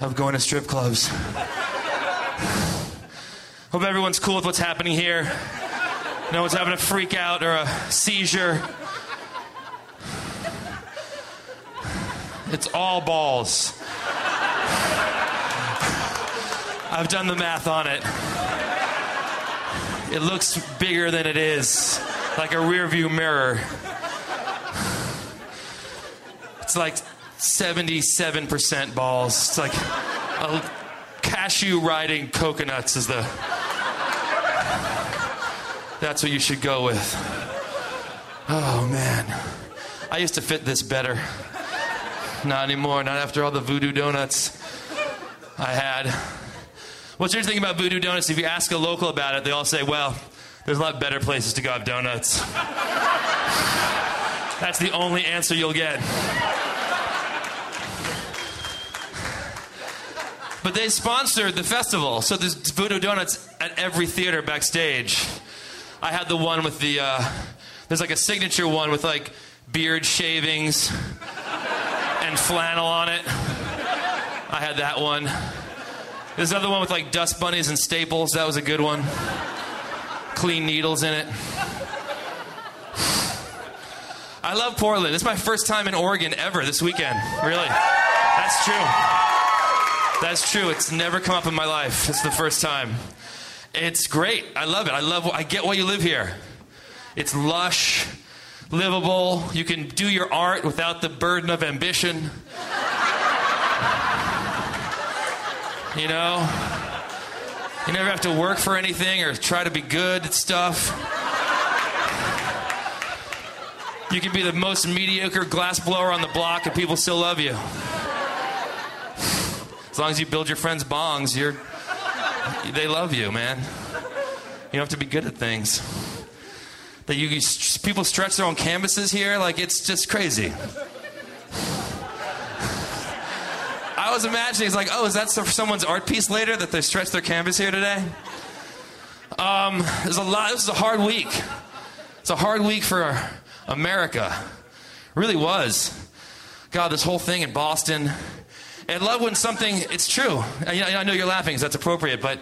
Speaker 8: of going to strip clubs. Hope everyone's cool with what's happening here. No one's having a freak out or a seizure. It's all balls. I've done the math on it. It looks bigger than it is, like a rear view mirror. It's like 77% balls. It's like a cashew riding coconuts is the. That's what you should go with. Oh man. I used to fit this better. Not anymore, not after all the voodoo donuts I had. What's your interesting about voodoo donuts, if you ask a local about it, they all say, well, there's a lot better places to go have donuts. That's the only answer you'll get. But they sponsored the festival, so there's voodoo donuts at every theater backstage. I had the one with the, uh, there's like a signature one with like beard shavings and flannel on it. I had that one. There's another one with like dust bunnies and staples. That was a good one. Clean needles in it. I love Portland. It's my first time in Oregon ever this weekend. Really. That's true. That's true. It's never come up in my life. It's the first time. It's great. I love it. I love I get why you live here. It's lush, livable. You can do your art without the burden of ambition. You know? You never have to work for anything or try to be good at stuff. You can be the most mediocre glass blower on the block and people still love you. As long as you build your friends' bongs, you're they love you, man. You don't have to be good at things. That you, you people stretch their own canvases here, like it's just crazy. I was imagining it's like, oh, is that someone's art piece later that they stretched their canvas here today? Um, there's a lot. This is a hard week. It's a hard week for America. Really was. God, this whole thing in Boston. And love when something. It's true. I, I know you're laughing because that's appropriate, but.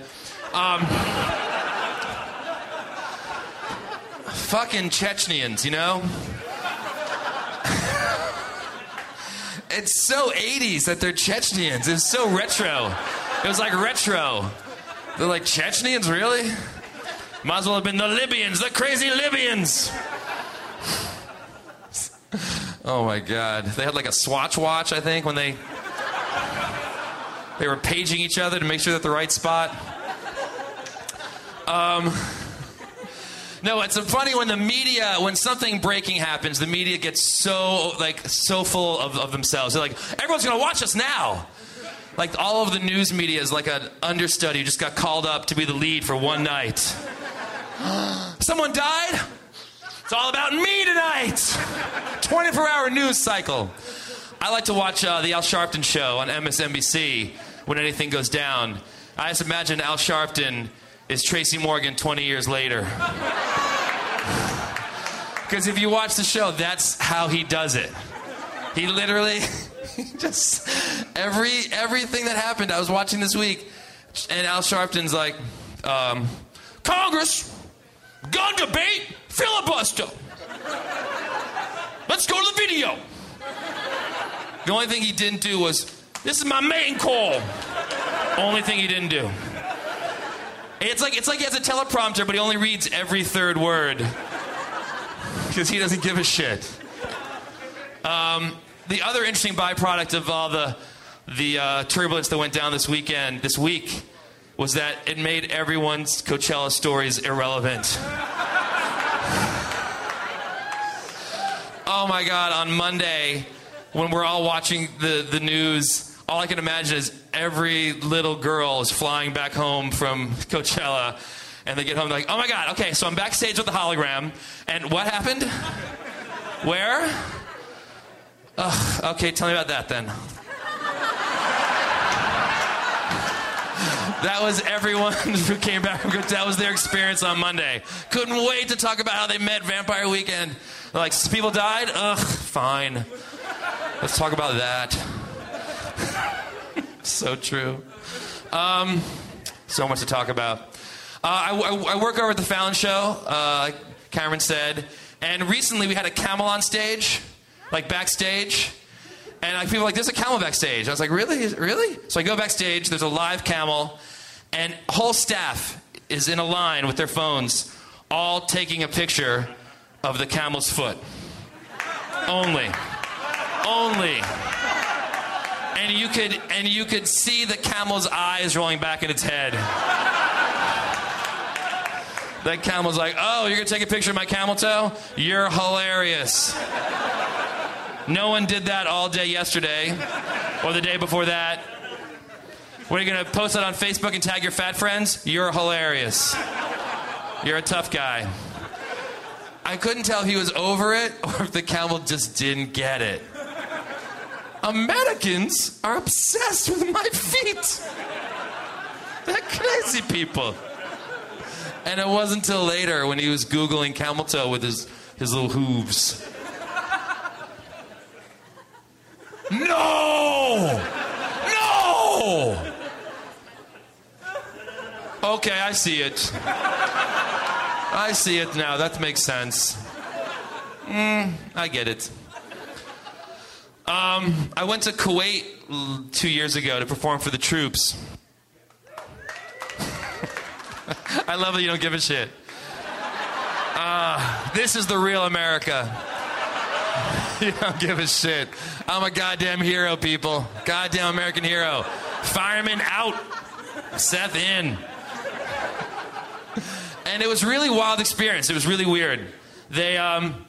Speaker 8: Um, fucking Chechnyans, you know? [laughs] it's so 80s that they're Chechnyans. It's so retro. It was like retro. They're like, Chechnyans, really? Might as well have been the Libyans, the crazy Libyans. [sighs] Oh my God. They had like a swatch watch, I think, when they. They were paging each other to make sure they're at the right spot. Um. No, it's funny when the media, when something breaking happens, the media gets so like so full of, of themselves. They're like, everyone's gonna watch us now. Like all of the news media is like an understudy who just got called up to be the lead for one night. [gasps] Someone died? It's all about me tonight. 24 hour news cycle. I like to watch uh, the Al Sharpton show on MSNBC when anything goes down. I just imagine Al Sharpton is Tracy Morgan 20 years later. [sighs] Because if you watch the show, that's how he does it. He literally [laughs] just every everything that happened. I was watching this week, and Al Sharpton's like, um, Congress, gun debate, filibuster. Let's go to the video. The only thing he didn't do was, this is my main call. Only thing he didn't do. It's like it's like he has a teleprompter, but he only reads every third word because he doesn't give a shit. Um, the other interesting byproduct of all the the uh, turbulence that went down this weekend, this week, was that it made everyone's Coachella stories irrelevant. oh my God! On Monday, when we're all watching the the news, all I can imagine is every little girl is flying back home from Coachella, and they get home like, oh my God! Okay, so I'm backstage with the hologram, and what happened? Where? Ugh, okay, tell me about that then. That was everyone [laughs] who came back. That was their experience on Monday. Couldn't wait to talk about how they met Vampire Weekend. Like, people died? Ugh, fine. Let's talk about that. so true. Um, so much to talk about. Uh, I, I- I work over at the Fallon Show, uh, Cameron said, and recently we had a camel on stage, like backstage. And I people like, there's a camel backstage. I was like, really? Really? So I go backstage, there's a live camel, and whole staff is in a line with their phones, all taking a picture of the camel's foot. Only. Only. And you could and you could see the camel's eyes rolling back in its head. That camel's like, oh, you're gonna take a picture of my camel toe? You're hilarious. No one did that all day yesterday or the day before that. What are you gonna post that on Facebook and tag your fat friends? You're hilarious. You're a tough guy. I couldn't tell if he was over it or if the camel just didn't get it. Americans are obsessed with my feet. They're crazy people. And it wasn't until later when he was Googling camel toe with his, his little hooves. No! No! Okay, I see it. I see it now. That makes sense. Mm, I get it. Um, I went to Kuwait two years ago to perform for the troops. [laughs] I love that you don't give a shit. Uh, this is the real America. [laughs] you don't give a shit. I'm a goddamn hero, people. Goddamn American hero. Fireman out. Seth in. And it was really wild experience. It was really weird. They, um,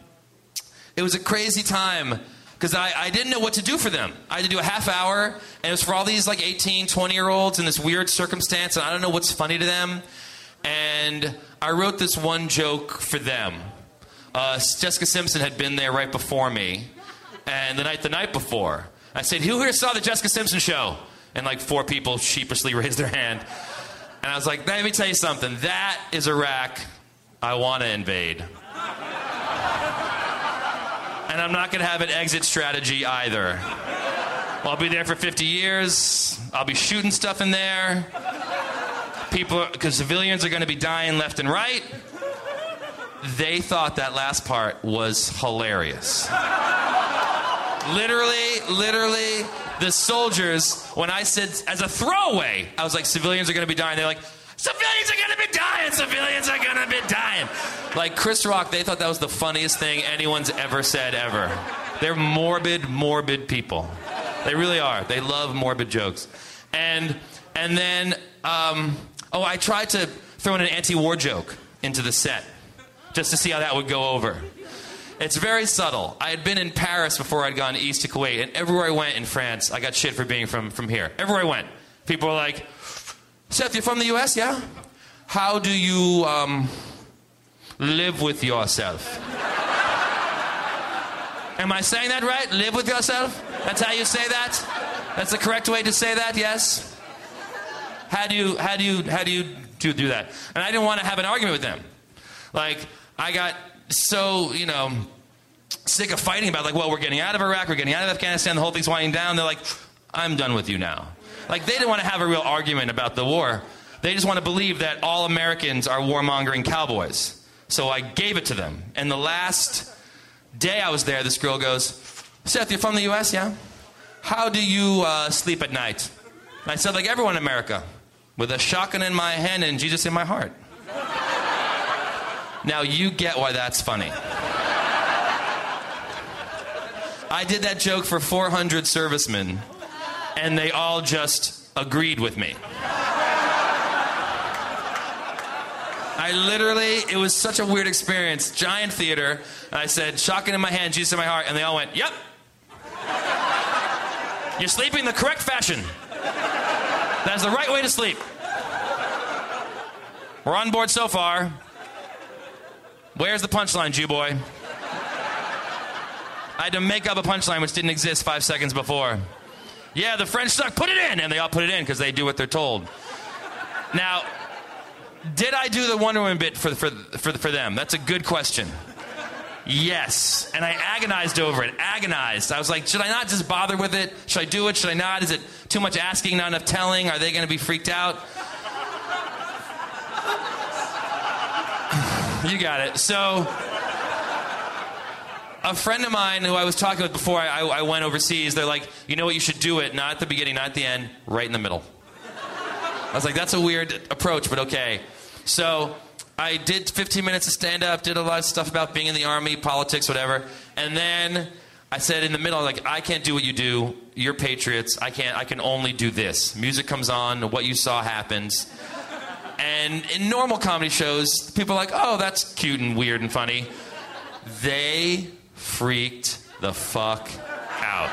Speaker 8: it was a crazy time because I, I didn't know what to do for them. I had to do a half hour, and it was for all these like 18, 20 year olds in this weird circumstance, and I don't know what's funny to them. And I wrote this one joke for them. Uh, Jessica Simpson had been there right before me, and the night the night before, I said, "Who here saw the Jessica Simpson show?" And like four people sheepishly [laughs] raised their hand. And I was like, "Let me tell you something. That is Iraq. I want to invade." And I'm not going to have an exit strategy either. I'll be there for 50 years. I'll be shooting stuff in there. People, because civilians are going to be dying left and right. They thought that last part was hilarious. literally, literally, the soldiers, when I said as a throwaway, I was like, civilians are going to be dying. They're like, civilians are to be dying. Civilians are to be dying. Like Chris Rock, they thought that was the funniest thing anyone's ever said ever. They're morbid, morbid people. They really are. They love morbid jokes. And and then um, oh, I tried to throw in an anti-war joke into the set just to see how that would go over. It's very subtle. I had been in Paris before I'd gone east to Kuwait, and everywhere I went in France, I got shit for being from, from here. Everywhere I went, people were like, Seth, you're from the US, yeah? How do you um, live with yourself? Am I saying that right? Live with yourself? That's how you say that? That's the correct way to say that, yes? How do you, how do you, how do you do, do that? And I didn't want to have an argument with them. Like, I got so, you know, sick of fighting about, like, well, we're getting out of Iraq, we're getting out of Afghanistan, the whole thing's winding down. They're like, I'm done with you now. Like, they didn't want to have a real argument about the war. They just want to believe that all Americans are warmongering cowboys. So I gave it to them. And the last day I was there, this girl goes, Seth, you're from the US, yeah? How do you uh, sleep at night? And I said, like everyone in America, with a shotgun in my hand and Jesus in my heart. Now you get why that's funny. I did that joke for 400 servicemen, and they all just agreed with me. I literally, it was such a weird experience. Giant theater. I said, shotgun in my hand, Jesus in my heart. And they all went, yep. You're sleeping the correct fashion. That's the right way to sleep. We're on board so far. Where's the punchline, Jew boy? I had to make up a punchline which didn't exist five seconds before. Yeah, the French suck. Put it in, and they all put it in because they do what they're told. Now, did I do the Wonder Woman bit for, for, for, for them? That's a good question. Yes. And I agonized over it. Agonized. I was like, should I not just bother with it? Should I do it? Should I not? Is it too much asking, not enough telling? Are they going to be freaked out? [sighs] you got it. So, a friend of mine who I was talking with before I, I, I went overseas, they're like, you know what, you should do it, not at the beginning, not at the end, right in the middle. I was like, that's a weird approach, but okay. So I did 15 minutes of stand up, did a lot of stuff about being in the army, politics, whatever. And then I said in the middle, like, I can't do what you do. You're patriots. I can't, I can only do this. Music comes on, what you saw happens. And in normal comedy shows, people are like, oh, that's cute and weird and funny. They freaked the fuck out.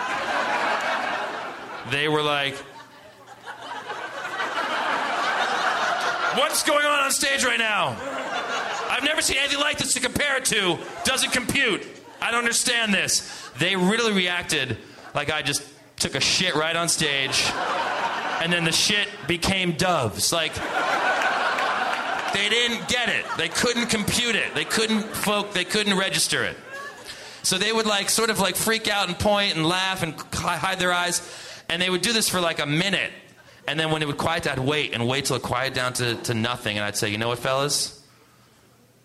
Speaker 8: They were like, What's going on on stage right now? I've never seen anything like this to compare it to. Doesn't compute. I don't understand this. They really reacted like I just took a shit right on stage, and then the shit became doves. Like, they didn't get it. They couldn't compute it. They couldn't folk. They couldn't register it. So they would like sort of like freak out and point and laugh and hide their eyes, and they would do this for like a minute. And then when it would quiet, I'd wait and wait till it quieted down to, to nothing, and I'd say, you know what, fellas,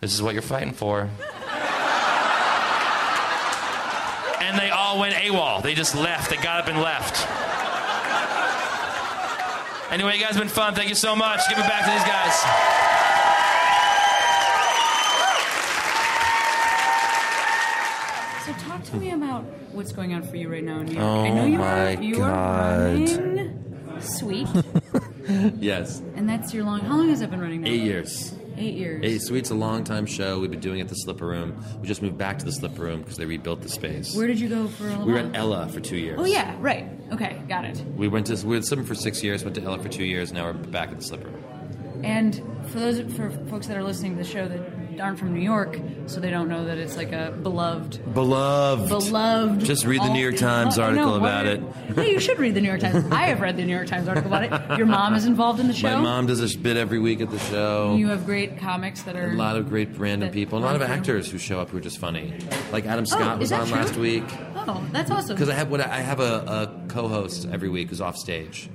Speaker 8: this is what you're fighting for. and they all went AWOL. They just left. They got up and left. Anyway, you guys have been fun. Thank you so much. Give it back to these guys.
Speaker 3: So talk to me about what's going on for you right now in New York.
Speaker 9: Oh
Speaker 3: I know oh you
Speaker 9: my
Speaker 3: are you
Speaker 9: God.
Speaker 3: are running Sweet, [laughs]
Speaker 9: Yes.
Speaker 3: and that's your long. How long has that been running now?
Speaker 9: Eight years.
Speaker 3: Eight years.
Speaker 9: Eight Sweet's a long time show. We've been doing it at the Slipper Room. We just moved back to the Slipper Room because they rebuilt the space.
Speaker 3: Where did you go for a
Speaker 9: we were at Ella for two years.
Speaker 3: Oh yeah, right. Okay, got it.
Speaker 9: We went to we were at Slipper for six years. Went to Ella for two years. Now we're back at the Slipper Room.
Speaker 3: And for those for folks that are listening to the show that aren't from New York, so they don't know that it's like a beloved,
Speaker 9: Beloved.
Speaker 3: beloved.
Speaker 9: Just read the New York Times article about it.
Speaker 3: Yeah, you should read the New York Times. I have read the New York Times article about it. Your mom is involved in the show.
Speaker 9: My mom does a bit every week at the show.
Speaker 3: You have great comics that are
Speaker 9: a lot of great random people. A lot of actors who show up who are just funny. Like Adam Scott
Speaker 3: Oh,
Speaker 9: was on
Speaker 3: true?
Speaker 9: last week.
Speaker 3: Oh, that's awesome.
Speaker 9: Because I have what I have a, a co-host every week who's off stage,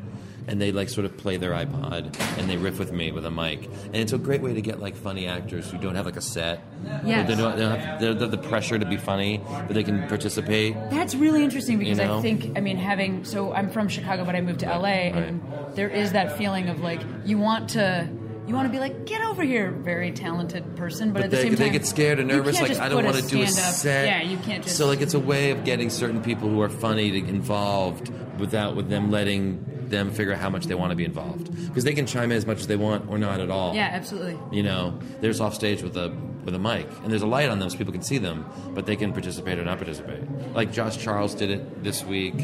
Speaker 9: and they like sort of play their iPod and they riff with me with a mic, and it's a great way to get like funny actors who don't have like a set.
Speaker 3: Yes.
Speaker 9: They don't, they don't have they don't have the pressure to be funny, but they can participate.
Speaker 3: That's really interesting because
Speaker 9: You know?
Speaker 3: I think, I mean, having, so I'm from Chicago, but I moved to LA, and there is that feeling of like, you want to. You want to be like, get over here, very talented person, but,
Speaker 9: But
Speaker 3: at the
Speaker 9: they,
Speaker 3: same time,
Speaker 9: they get scared
Speaker 3: and
Speaker 9: nervous. Like I don't want to do a set.
Speaker 3: Yeah, you can't just.
Speaker 9: So like it's a way of getting certain people who are funny to involved without with them letting them figure out how much they want to be involved because they can chime in as much as they want or not at all.
Speaker 3: yeah, absolutely.
Speaker 9: You know, they're just off stage with a with a mic, and there's a light on them so people can see them, but they can participate or not participate. Like Josh Charles did it this week,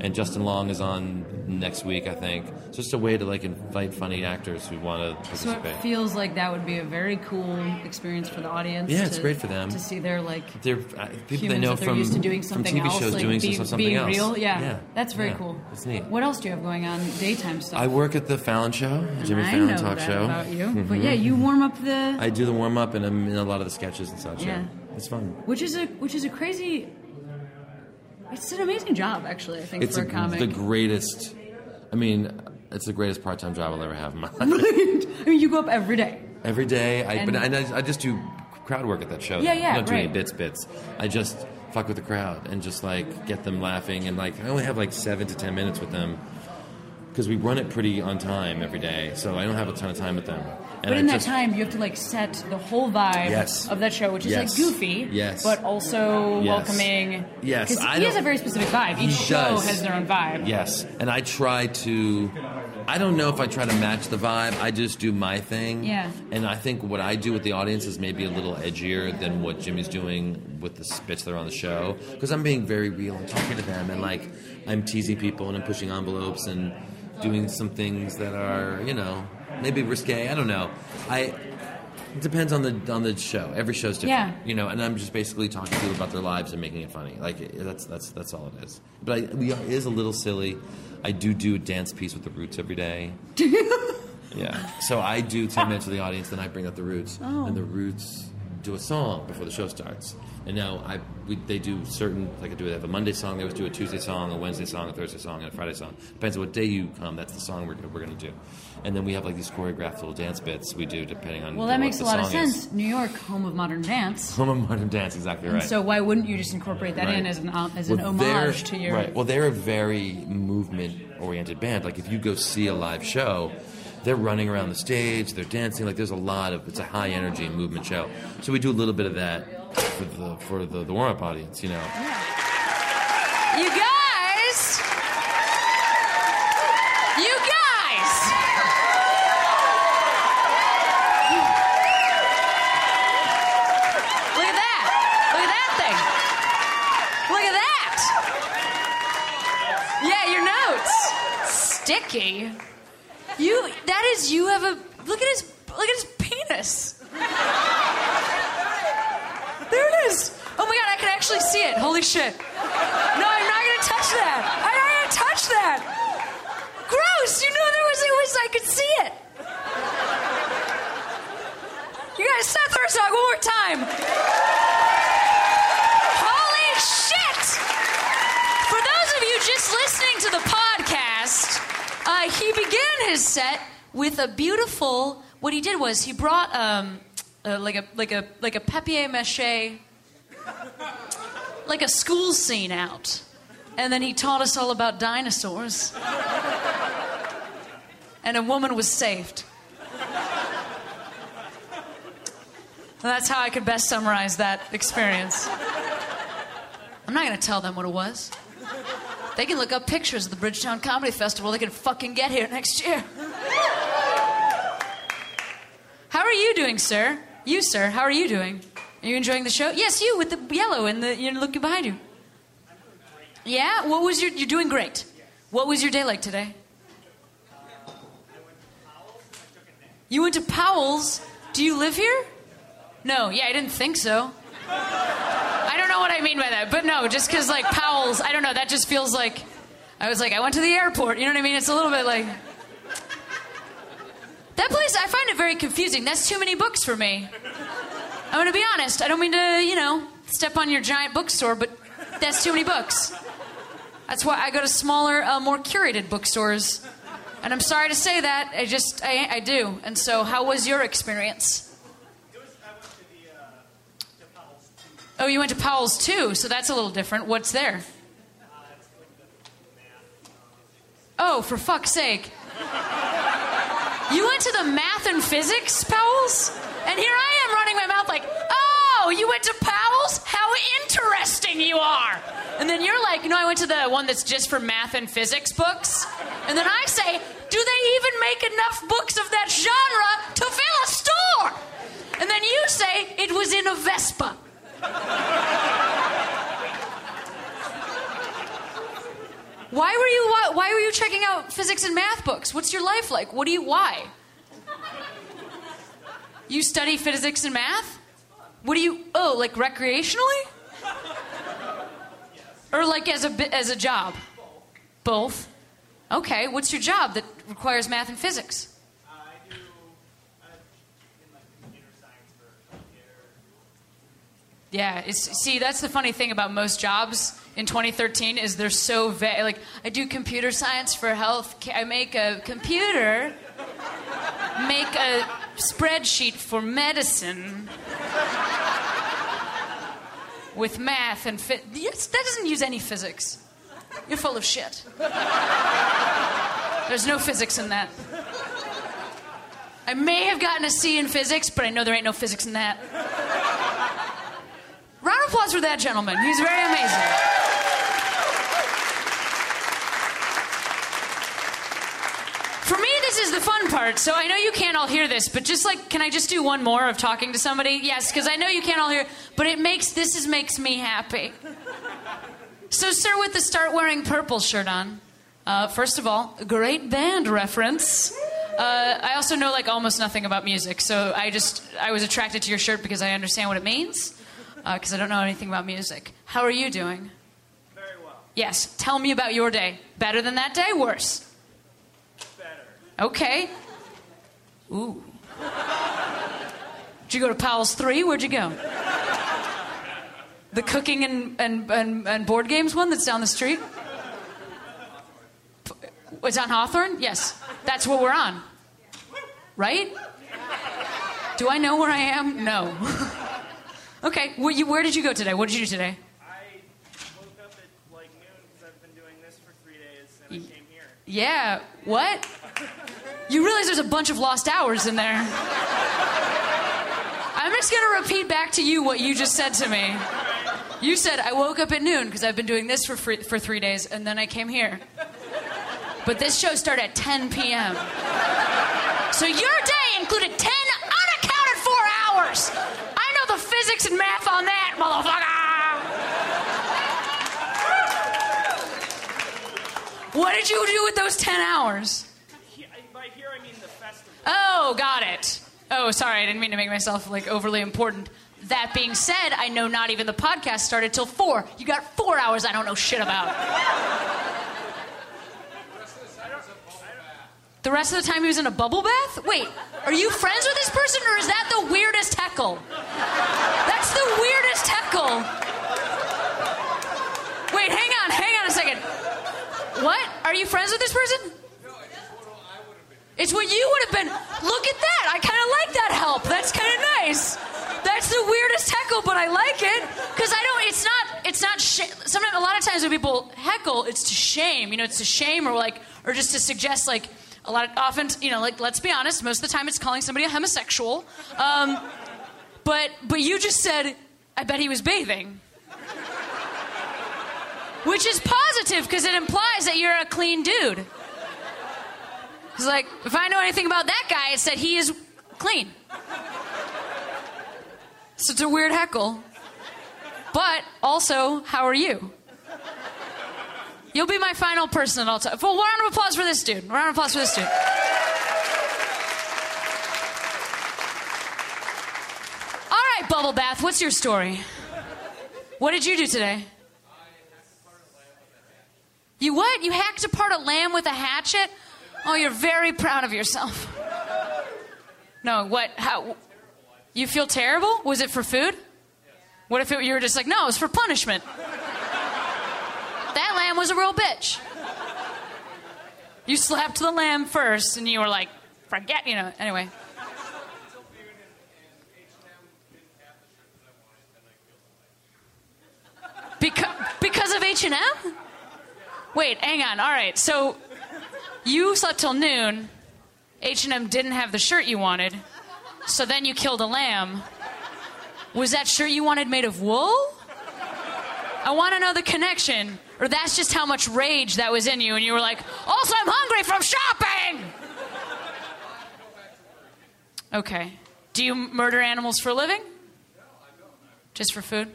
Speaker 9: and Justin Long is on next week, I think. So it's just a way to like invite funny actors who want to participate.
Speaker 3: So it feels like that would be a very cool experience for the audience.
Speaker 9: Yeah, it's
Speaker 3: to-
Speaker 9: great for them.
Speaker 3: to see their like
Speaker 9: they're uh, people they know from
Speaker 3: used to doing
Speaker 9: from
Speaker 3: something
Speaker 9: TV
Speaker 3: else,
Speaker 9: shows
Speaker 3: like
Speaker 9: doing
Speaker 3: being,
Speaker 9: something
Speaker 3: being
Speaker 9: else.
Speaker 3: real. Yeah,
Speaker 9: yeah,
Speaker 3: that's very
Speaker 9: Yeah,
Speaker 3: cool.
Speaker 9: It's neat.
Speaker 3: What else do you have going on? Daytime stuff.
Speaker 9: I work at the Fallon Show, Jimmy Fallon
Speaker 3: know
Speaker 9: Talk
Speaker 3: that
Speaker 9: Show.
Speaker 3: about you,
Speaker 9: Mhm.
Speaker 3: but yeah, you warm up the,
Speaker 9: I do the warm up and I'm in a lot of the sketches and such. Yeah,
Speaker 3: Yeah.
Speaker 9: it's fun.
Speaker 3: which is a which is a crazy. It's an amazing job, actually. I think
Speaker 9: It's
Speaker 3: for
Speaker 9: a,
Speaker 3: a comic.
Speaker 9: the greatest. I mean, it's the greatest part time job I'll ever have in my [laughs] life.
Speaker 3: I mean, you go up every day.
Speaker 9: Every day, I but
Speaker 3: And-
Speaker 9: I, I just do crowd work at that show.
Speaker 3: Yeah, yeah,
Speaker 9: I don't do any
Speaker 3: right.
Speaker 9: bits, bits. I just fuck with the crowd and just like get them laughing and like I only have like seven to ten minutes with them because we run it pretty on time every day, so I don't have a ton of time with them. And
Speaker 3: but
Speaker 9: I
Speaker 3: in that
Speaker 9: just,
Speaker 3: time, you have to like set the whole vibe
Speaker 9: Yes.
Speaker 3: of that show, which is
Speaker 9: Yes.
Speaker 3: like goofy,
Speaker 9: Yes.
Speaker 3: but also
Speaker 9: Yes.
Speaker 3: welcoming.
Speaker 9: Yes,
Speaker 3: 'Cause
Speaker 9: I
Speaker 3: he has a very specific vibe. Each show
Speaker 9: does.
Speaker 3: has their own vibe.
Speaker 9: Yes, and I try to. I don't know if I try to match the vibe. I just do my thing.
Speaker 3: Yeah.
Speaker 9: And I think what I do with the audience is maybe a little edgier than what Jimmy's doing with the bits that are on the show. Because I'm being very real and talking to them, and like I'm teasing people and I'm pushing envelopes and doing some things that are, you know, maybe risque. I don't know. I. It depends on the on the show. Every show's different,
Speaker 3: Yeah.
Speaker 9: you know. And I'm just basically talking to people about their lives and making it funny. Like that's that's that's all it is. But I, we are, it is a little silly. I do do a dance piece with the Roots every day. [laughs] Yeah. So I do 10 minutes with the audience, then I bring up the Roots,
Speaker 4: Oh.
Speaker 9: and the Roots do a song before the show starts. And now I we, they do certain like I do they have a Monday song, they always do a Tuesday song, a Wednesday song, a Thursday song, and a Friday song. Depends on what day you come. That's the song we're, we're going to do. And then we have like these choreographed little dance bits we do depending on
Speaker 10: Well,
Speaker 9: what
Speaker 10: that makes
Speaker 9: the
Speaker 10: a lot of
Speaker 9: song is.
Speaker 10: sense. New York, home of modern dance.
Speaker 9: Home of modern dance, exactly
Speaker 10: And
Speaker 9: right.
Speaker 10: so why wouldn't you just incorporate that in as an as an
Speaker 9: Well, they're-
Speaker 10: homage to your
Speaker 9: right. Well, they're a very movement-oriented band. Like if you go see a live show, they're running around the stage, they're dancing. Like there's a lot of it's a high-energy movement show. So we do a little bit of that for the for the, the warm-up audience. You know,
Speaker 3: You guys! You guys! Look at that! Look at that thing! Look at that! Yeah, your notes. Sticky. You that is you have a look at his look at his penis. There it is. Oh my god, I can actually see it. Holy shit. No, I'm not gonna touch that. I'm not gonna touch that. Gross. You know there was it was I could see it. You guys first dog one more time. Holy shit! For those of you just listening to the podcast, uh, he began his set with a beautiful. What he did was he brought um, like a like a like a papier mâché, like a school scene out, and then he taught us all about dinosaurs, and a woman was saved. And that's how I could best summarize that experience. I'm not gonna tell them what it was. They can look up pictures of the Bridgetown Comedy Festival. They can fucking get here next year. How are you doing, sir? You, sir, how are you doing? Are you enjoying the show? Yes, you with the yellow and the you're looking behind you. Yeah, what was your? You're doing great. What was your day like today? You went to Powell's. Do you live here? No, yeah, I didn't think so. I don't know what I mean by that, but no, just because like Powell's, I don't know, that just feels like I was like, I went to the airport. You know what I mean? It's a little bit like that place. I find it very confusing. That's too many books for me. I'm gonna be honest. I don't mean to, you know, step on your giant bookstore, but that's too many books. That's why I go to smaller, uh, more curated bookstores. And I'm sorry to say that. I just, I, I do. And so, how was your experience? Oh, you went to Powell's too, so that's a little different. What's there? Oh, for fuck's sake. You went to the math and physics Powell's? And here I am running my mouth like, oh, you went to Powell's? How interesting you are. And then you're like, no, I went to the one that's just for math and physics books. And then I say, do they even make enough books of that genre to fill a store? And then you say, it was in a Vespa. Why were you why, why were you checking out physics and math books? What's your life like? What do you why? You study physics and math? What do you oh, like recreationally? Or like as a as a job? Both. Okay, what's your job that requires math and physics? Yeah, it's see that's the funny thing about most jobs in 2013 is they're so vague. Like I do computer science for health. I make a computer, make a spreadsheet for medicine with math and fit. That doesn't use any physics. You're full of shit. There's no physics in that. I may have gotten a C in physics, but I know there ain't no physics in that. Round of applause for that gentleman. He's very amazing. For me, this is the fun part. So I know you can't all hear this, but just like, can I just do one more of talking to somebody? Yes, because I know you can't all hear, but it makes this is makes me happy. So, sir, with the start wearing purple shirt on, uh, first of all, great band reference. Uh, I also know like almost nothing about music, so I just I was attracted to your shirt because I understand what it means, Uh, because I don't know anything about music. How are you doing?
Speaker 11: Very well.
Speaker 3: Yes. Tell me about your day. Better than that day? Worse?
Speaker 11: Better.
Speaker 3: Okay. Ooh. Did you go to Powell's 3? Where'd you go? The cooking and, and, and, and board games one that's down the street? It's on Hawthorne? Yes. That's what we're on. Right? Do I know where I am? No. [laughs] okay, where, you, where did you go today? What did you do today? I woke up at like noon because I've been doing this for three days and came here. Yeah. What? You realize there's a bunch of lost hours in there. I'm just going to repeat back to you what you just said to me. You said, I woke up at noon because I've been doing this for, free, for three days, and then I came here. But this show started at 10 p.m. So your day included 10 unaccounted for hours. I know the math on that, motherfucker. What did you do with those 10 hours?
Speaker 11: By here, I mean the festival.
Speaker 3: Oh, got it. Oh, sorry, I didn't mean to make myself like overly important. That being said, I know not even the podcast started till four. You got four hours I don't know shit about. The rest of the time he was in a bubble bath? Wait, are you friends with this person or is that the weirdest heckle? That's the weirdest heckle. Wait, hang on, hang on a second. What? Are you friends with this person? No, it's what I would have been. It's what you would have been. Look at that. I kind of like that help. That's kind of nice. That's the weirdest heckle, but I like it because I don't. It's not. It's not. Sh- Sometimes, a lot of times when people heckle, it's to shame. You know, it's to shame or like, or just to suggest like. A lot of often, you know, like let's be honest. Most of the time, it's calling somebody a homosexual. Um, but but you just said, I bet he was bathing. Which is positive because it implies that you're a clean dude. It's like, if I know anything about that guy, it's that he is clean. So it's a weird heckle. But also, how are you? You'll be my final person that I'll talk. Well, round of applause for this dude. Round of applause for this dude. All right, Bubble Bath, what's your story? What did you do today? You what? You hacked apart a lamb with a hatchet? Oh, you're very proud of yourself. No, what? How? You feel terrible? Was it for food? What if it, you were just like, no, it was for punishment? That lamb was a real bitch. You slapped the lamb first, and you were like, forget, you know. Anyway. Because, because of H&M? Wait, hang on. All right, so you slept till noon. H&M didn't have the shirt you wanted. So then you killed a lamb. Was that shirt you wanted made of wool? I want to know the connection. Or that's just how much rage that was in you, and you were like, also, I'm hungry from shopping! Okay. Do you murder animals for a living? Just for food?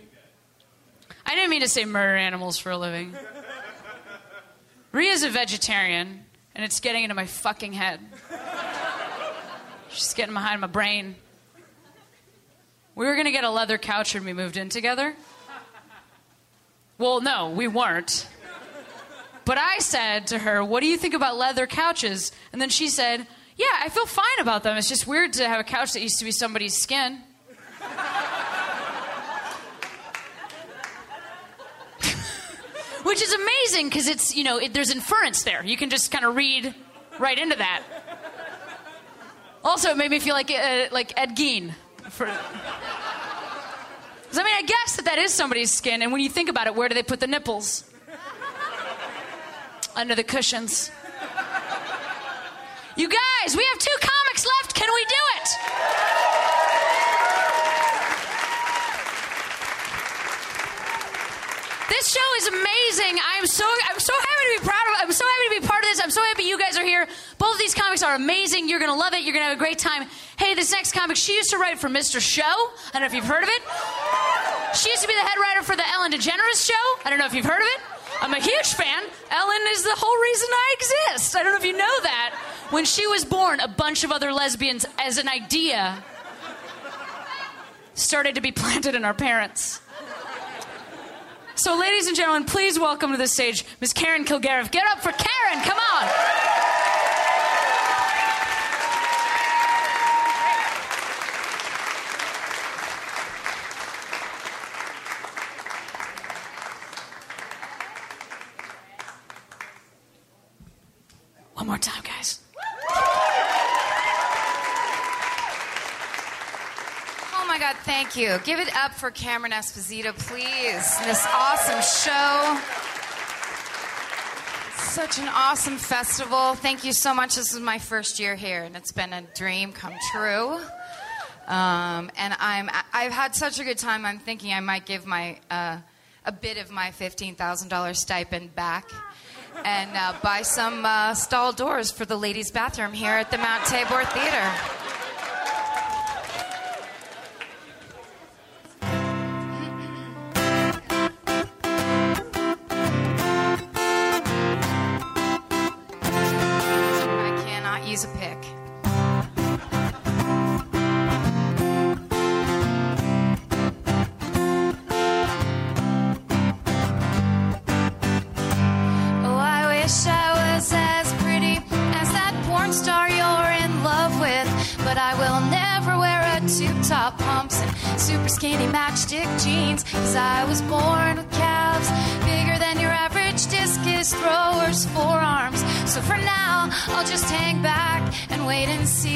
Speaker 3: I didn't mean to say murder animals for a living. Rhea's a vegetarian, and it's getting into my fucking head. She's getting behind my brain. We were gonna get a leather couch when we moved in together. Well, no, we weren't. But I said to her, What do you think about leather couches? And then she said, Yeah, I feel fine about them. It's just weird to have a couch that used to be somebody's skin. [laughs] Which is amazing because it's, you know, it, there's inference there. You can just kind of read right into that. Also, it made me feel like uh, like Ed Gein. For, I mean, I guess that that is somebody's skin, and when you think about it, where do they put the nipples? Under the cushions. You guys, we have two comics left. Can we do it? This show is amazing. I'm so I'm so happy to be proud of. I'm so happy to be part of this. I'm so happy you guys are here. Both of these comics are amazing. You're gonna love it. You're gonna have a great time. Hey, this next comic, she used to write for Mr. Show. I don't know if you've heard of it. She used to be the head writer for the Ellen DeGeneres Show. I don't know if you've heard of it. I'm a huge fan. Ellen is the whole reason I exist. I don't know if you know that. When she was born, a bunch of other lesbians, as an idea, started to be [laughs] planted in our parents. So, ladies and gentlemen, please welcome to the stage Miss Karen Kilgariff. Get up for Karen, come on. One more time, guys.
Speaker 12: Oh my God, thank you. Give it up for Cameron Esposito, please. This awesome show. Such an awesome festival. Thank you so much. This is my first year here, and it's been a dream come true. Um, and I'm, I've had such a good time. I'm thinking I might give my, uh, a bit of my $15,000 stipend back and uh, buy some uh, stall doors for the ladies' bathroom here at the Mount Tabor Theater. Top pumps and super skinny matchstick jeans. Cause I was born with calves bigger than your average discus thrower's forearms. So for now, I'll just hang back and wait and see.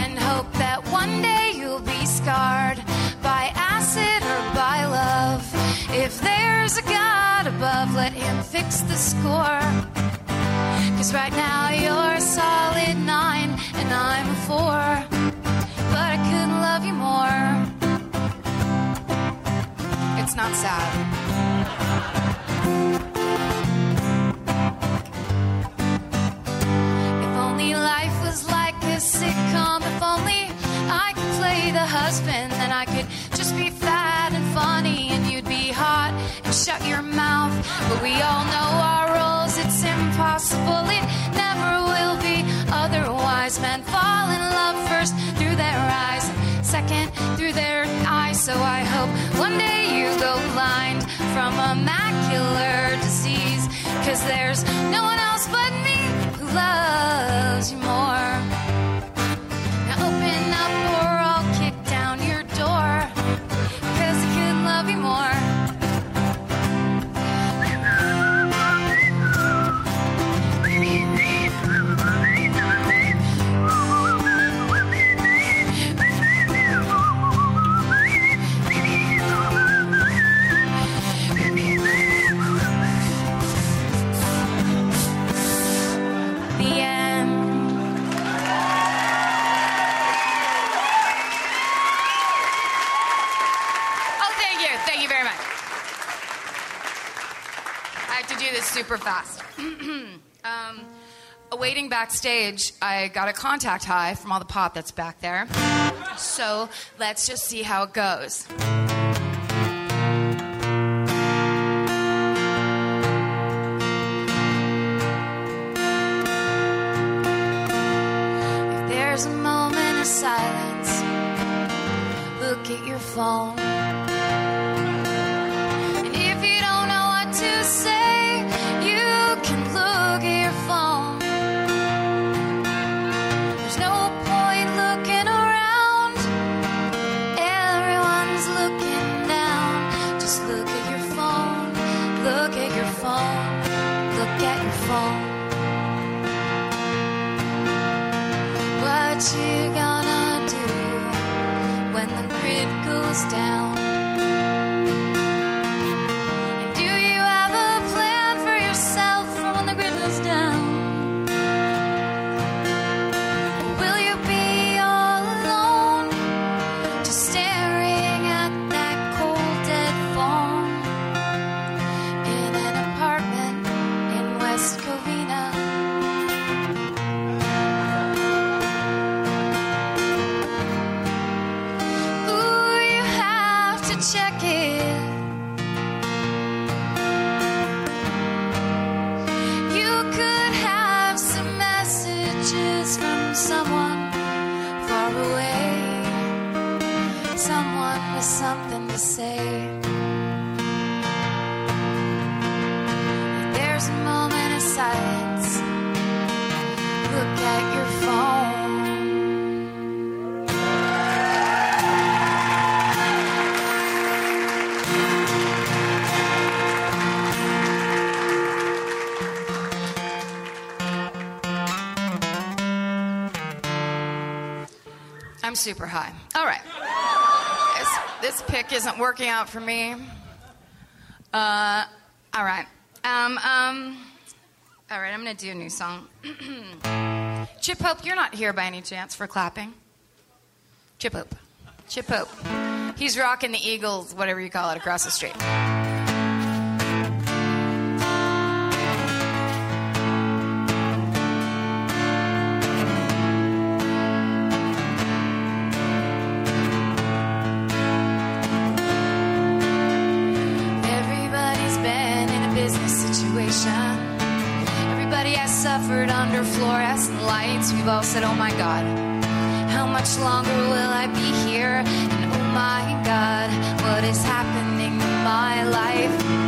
Speaker 12: And hope that one day you'll be scarred by acid or by love. If there's a God above, let him fix the score. Cause right now you're a solid nine and I'm a four. But I couldn't love you more. It's not sad. Through their eyes, second through their. So I hope one day you go blind from a macular disease, cause there's no one waiting backstage, I got a contact high from all the pop that's back there. So let's just see how it goes. If there's a moment of silence, look at your phone. Down? super high. All right. This, this pick isn't working out for me. Uh, all right. Um, um, all right, I'm going to do a new song. [clears throat] Chip Hope, you're not here by any chance for clapping. Chip Hope. Chip Hope. He's rocking the Eagles, whatever you call it, across the street. covered under fluorescent lights, we've all said, Oh my God, how much longer will I be here? And oh my God, what is happening in my life?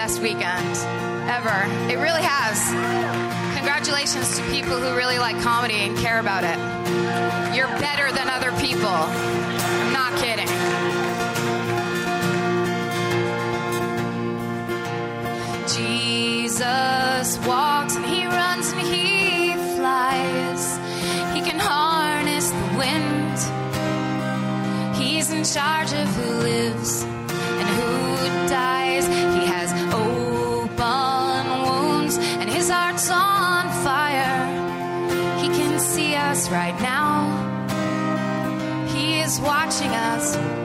Speaker 12: best weekend ever. It really has. Congratulations to people who really like comedy and care about it. You're better than other people. I'm not kidding. Jesus walks and he runs and he flies. He can harness the wind. He's in charge of who lives watching us.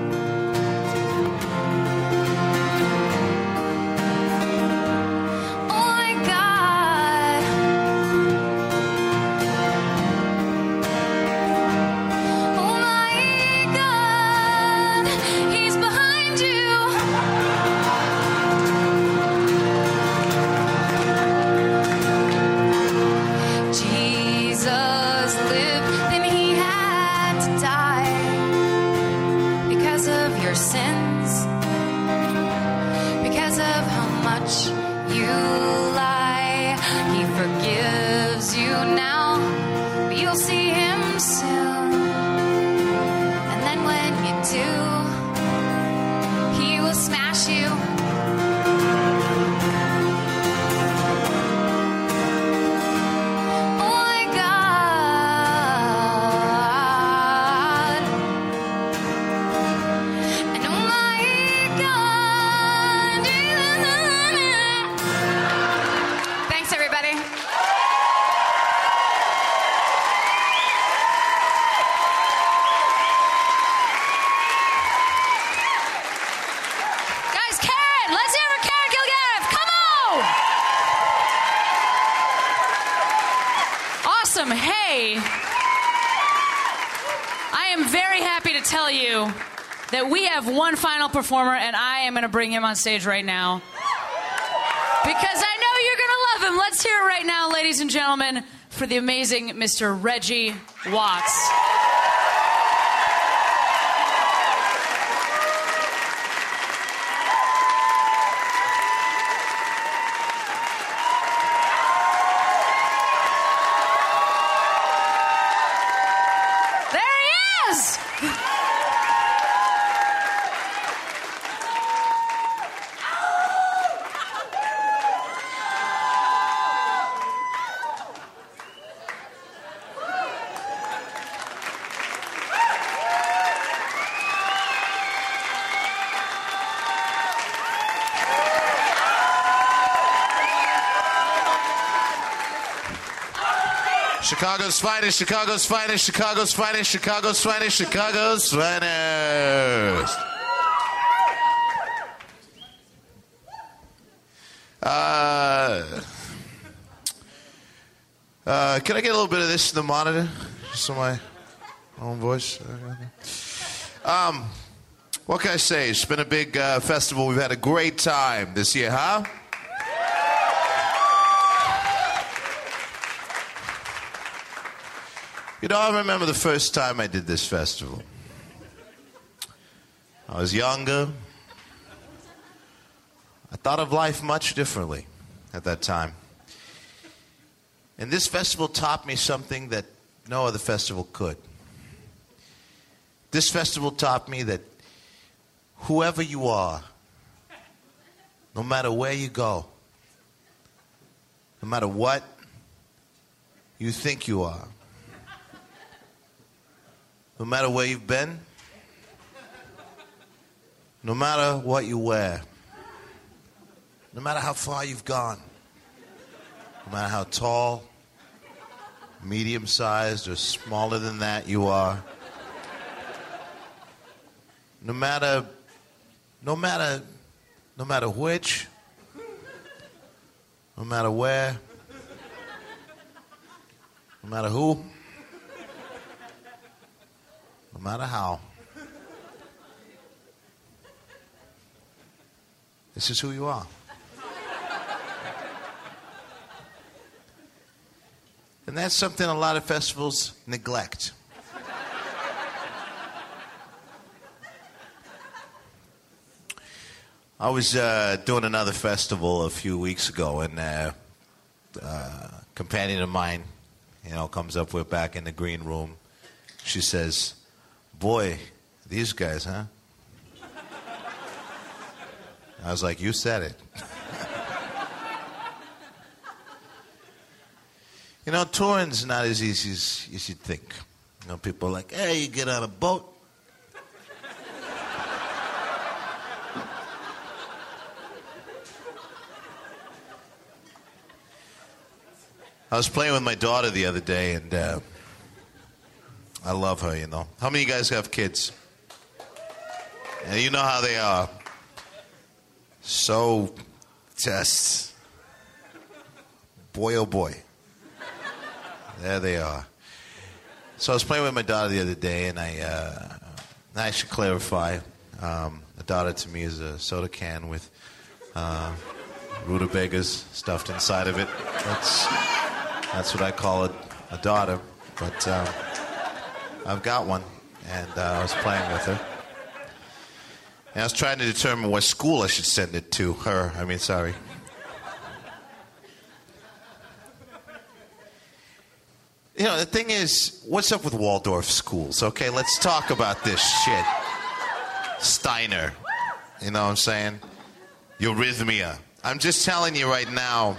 Speaker 3: Performer, and I am going to bring him on stage right now. Because I know you're going to love him. Let's hear it right now, ladies and gentlemen, for the amazing Mr. Reggie Watts. There he is!
Speaker 13: Chicago's finest, Chicago's finest, Chicago's finest, Chicago's finest, Chicago's finest. Uh, uh, can I get a little bit of this in the monitor? Just so my own voice. Um, what can I say? It's been a big uh, festival. We've had a great time this year, huh? You know, I remember the first time I did this festival. I was younger. I thought of life much differently at that time. And this festival taught me something that no other festival could. This festival taught me that whoever you are, no matter where you go, no matter what you think you are, no matter where you've been, no matter what you wear, no matter how far you've gone, no matter how tall, medium sized, or smaller than that you are, no matter, no matter, no matter which, no matter where, no matter who, no matter how. This is who you are. And that's something a lot of festivals neglect. I was uh, doing another festival a few weeks ago, and uh, uh, a companion of mine, you know, comes up with back in the green room. She says, "Boy, these guys, huh?" I was like, "You said it." you know, touring's not as easy as, as you'd think. You know, people are like, "Hey, you get on a boat." I was playing with my daughter the other day, and uh, I love her, you know. How many of you guys have kids? And you know how they are. So, just, boy oh boy. There they are. So I was playing with my daughter the other day, and I, uh, I should clarify. Um, a daughter to me is a soda can with uh, rutabagas stuffed inside of it. That's that's what I call it, a daughter. But um, I've got one, and uh, I was playing with her. And I was trying to determine what school I should send it to. Her, I mean, sorry. You know, the thing is, what's up with Waldorf schools? Okay, let's talk about this shit. Steiner. You know what I'm saying? Eurythmia. I'm just telling you right now,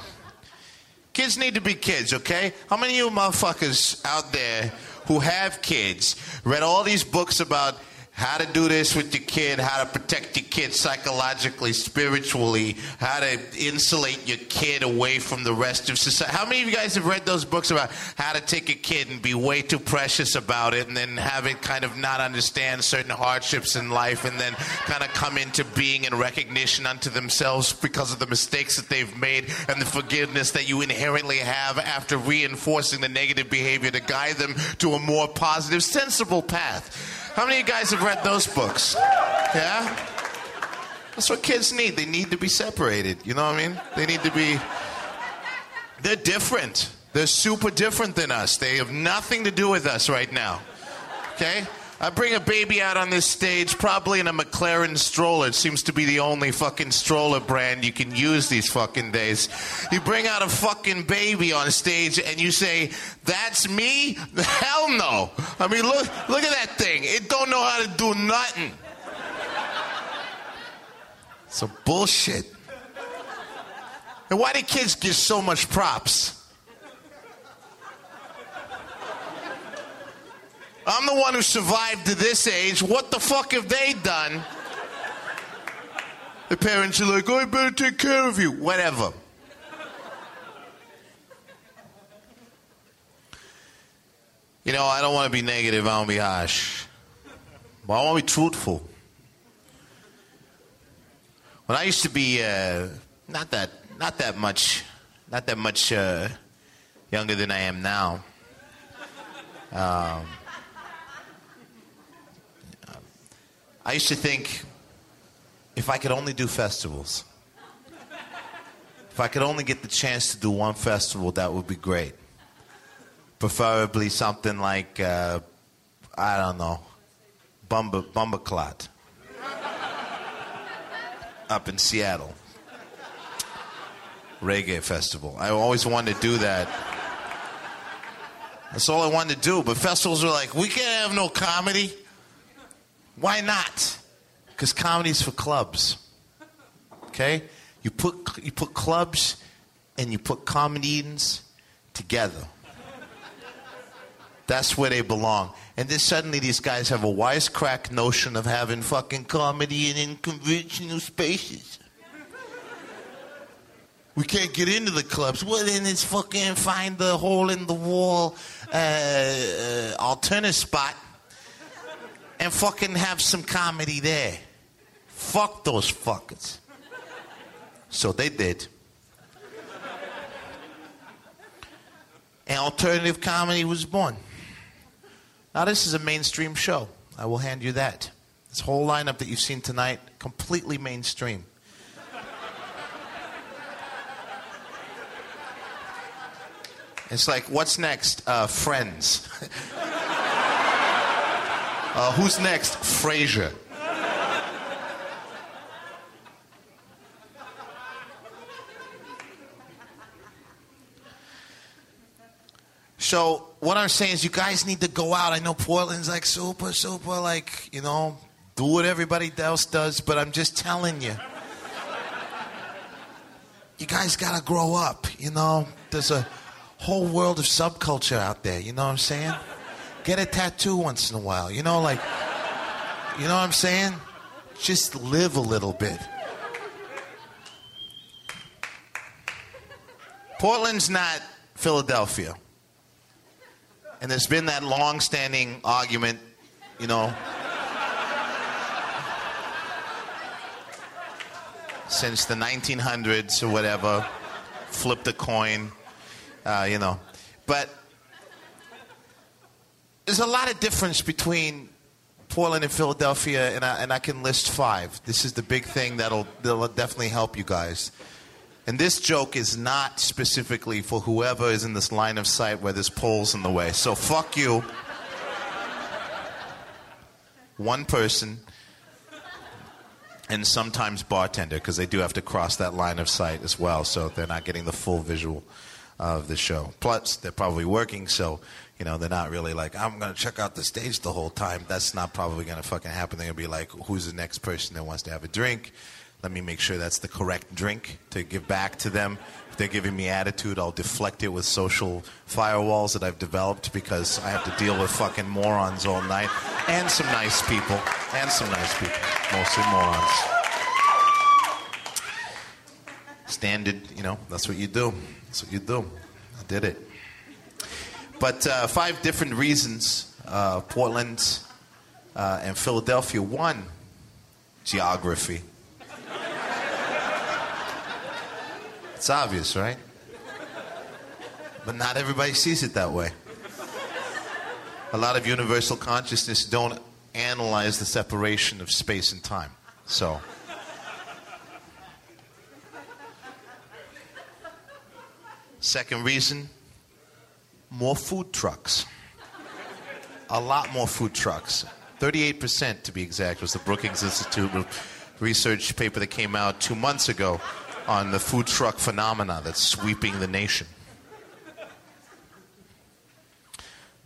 Speaker 13: kids need to be kids, okay? How many of you motherfuckers out there who have kids read all these books about how to do this with your kid, how to protect your kid psychologically, spiritually, how to insulate your kid away from the rest of society. How many of you guys have read those books about how to take a kid and be way too precious about it and then have it kind of not understand certain hardships in life and then kind of come into being and recognition unto themselves because of the mistakes that they've made and the forgiveness that you inherently have after reinforcing the negative behavior to guide them to a more positive, sensible path? How many of you guys have read those books? Yeah? That's what kids need. They need to be separated. You know what I mean? They need to be. They're different. They're super different than us. They have nothing to do with us right now. Okay? I bring a baby out on this stage, probably in a Maclaren stroller. It seems to be the only fucking stroller brand you can use these fucking days. You bring out a fucking baby on stage and you say, "That's me." [laughs] Hell no. I mean, look, look at that thing. It don't know how to do nothing. So bullshit. And why do kids get so much props? I'm the one who survived to this age. What the fuck have they done? The parents are like, I better take care of you. Whatever. You know, I don't want to be negative. I want to be harsh. But I want to be truthful. When I used to be uh, not that not that much not that much uh, younger than I am now. Um, I used to think if I could only do festivals, if I could only get the chance to do one festival, that would be great. Preferably something like, uh, I don't know, Bumba, Bumba Bumbaclot up in Seattle. Reggae festival. I always wanted to do that. That's all I wanted to do. But festivals are like, we can't have no comedy. Why not? Because comedy's for clubs. Okay? You put you put clubs and you put comedians together. That's where they belong. And then suddenly these guys have a wisecrack notion of having fucking comedy in unconventional spaces. We can't get into the clubs. Well, then it's fucking find the hole in the wall uh, uh, alternate spot and fucking have some comedy there. Fuck those fuckers. So they did. And alternative comedy was born. Now, this is a mainstream show. I will hand you that. This whole lineup that you've seen tonight, completely mainstream. It's like, what's next? Uh, friends. [laughs] uh, who's next? Frasier. So what I'm saying is, you guys need to go out. I know Portland's like super, super, like you know, do what everybody else does. But I'm just telling you, you guys gotta grow up. You know, there's a whole world of subculture out there. You know what I'm saying? Get a tattoo once in a while. You know, like, you know what I'm saying? Just live a little bit. Portland's not Philadelphia. And there's been that long standing argument, you know, since the 1900s or whatever. Flipped a coin, uh, you know. But there's a lot of difference between Portland and Philadelphia, and I, and I can list five. This is the big thing that'll, that'll definitely help you guys. And this joke is not specifically for whoever is in this line of sight where there's poles in the way. So fuck you. One person, and sometimes bartender, because they do have to cross that line of sight as well, so they're not getting the full visual of the show. Plus, they're probably working, so you know they're not really like I'm gonna check out the stage the whole time. That's not probably gonna fucking happen. They're gonna be like, who's the next person that wants to have a drink? Let me make sure that's the correct drink to give back to them If they're giving me attitude, I'll deflect it with social firewalls that I've developed because I have to deal with fucking morons all night and some nice people. And some nice people. Mostly morons. Standard, you know, that's what you do. That's what you do. I did it. But uh, five different reasons uh, Portland uh, and Philadelphia. One, geography. It's obvious, right? But not everybody sees it that way. A lot of universal consciousness don't analyze the separation of space and time. So. Second reason more food trucks. A lot more food trucks. 38% to be exact was the Brookings Institute research paper that came out two months ago on the food truck phenomena that's sweeping the nation.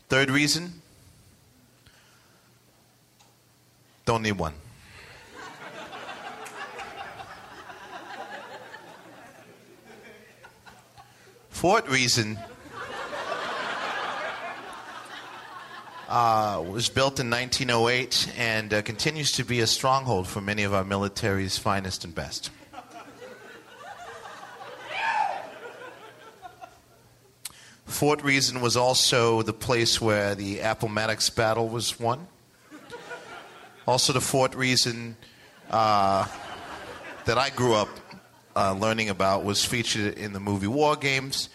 Speaker 13: Third reason don't need one. Fourth reason uh, was built in 1908 and uh, continues to be a stronghold for many of our military's finest and best. Fort Reason was also the place where the Appomattox battle was won. Also, the Fort Reason uh, that I grew up uh, learning about was featured in the movie War Games,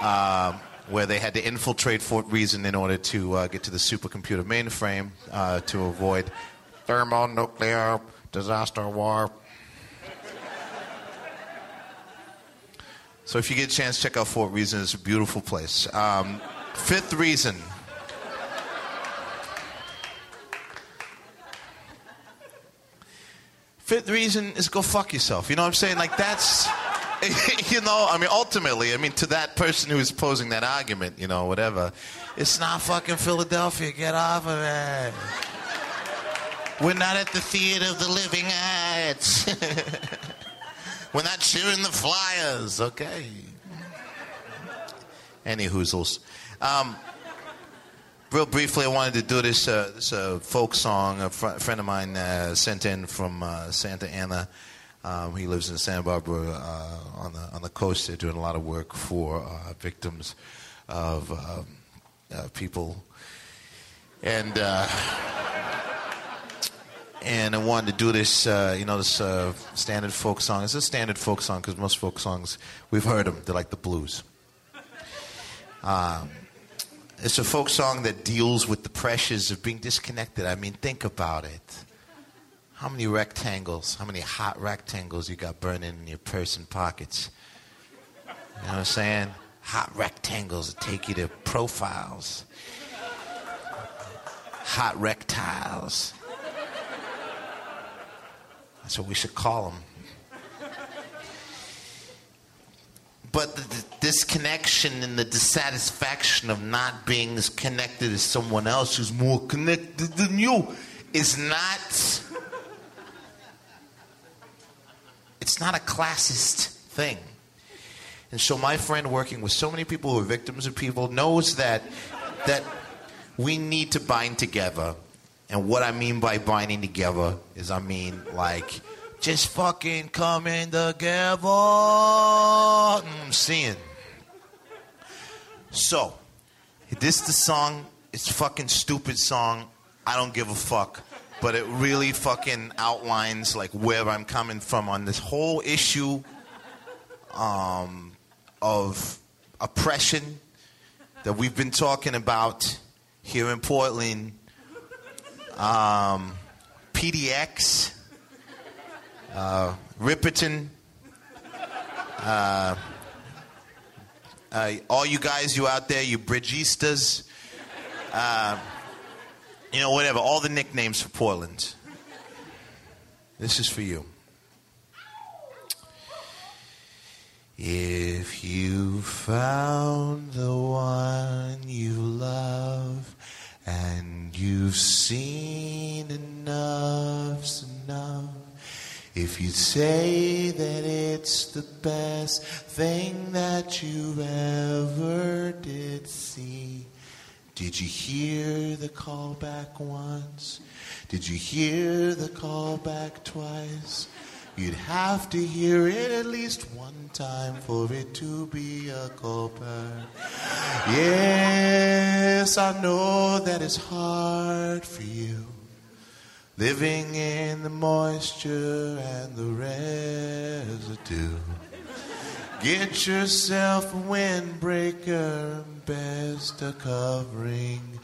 Speaker 13: uh, where they had to infiltrate Fort Reason in order to uh, get to the supercomputer mainframe uh, to avoid thermonuclear disaster war. So if you get a chance, check out Fort Reason. It's a beautiful place. Um, fifth reason. Fifth reason is go fuck yourself. You know what I'm saying? Like that's, [laughs] you know, I mean, ultimately, I mean, to that person who's posing that argument, you know, whatever, it's not fucking Philadelphia. Get off of it. We're not at the theater of the living arts. [laughs] We're not cheering the Flyers, okay? Any hoozles. Um, real briefly, I wanted to do this, uh, this uh, folk song. A fr- friend of mine uh, sent in from uh, Santa Ana. Um, he lives in Santa Barbara uh, on the on the coast. They're doing a lot of work for uh, victims of um, uh, people, and uh, and I wanted to do this, uh, you know, this uh, standard folk song. It's a standard folk song because most folk songs we've heard them. They're like the blues. Um, it's a folk song that deals with the pressures of being disconnected. I mean, think about it. How many rectangles, how many hot rectangles you got burning in your purse and pockets? You know what I'm saying? Hot rectangles that take you to profiles. Hot rectiles. That's what we should call them. But the, the disconnection and the dissatisfaction of not being as connected as someone else who's more connected than you is not. It's not a classist thing. And so my friend working with so many people who are victims of people knows that that we need to bind together. And what I mean by binding together is I mean like just fucking coming together. Mm, seeing. So, this the song. It's fucking stupid song. I don't give a fuck. But it really fucking outlines like where I'm coming from on this whole issue um, of oppression that we've been talking about here in Portland. Um, PDX, uh, Ripperton, uh, uh, all you guys, you out there, you Bridgistas, uh, you know, whatever, all the nicknames for Portland. This is for you. If you found the one you love and you've seen enough's enough, If you say that it's the best thing that you ever did see, did you hear the call back once? Did you hear the call back twice? You'd have to hear it at least one time for it to be a callback. Yes, I know that it's hard for you. Living in the moisture and the residue. Get yourself a windbreaker, best a covering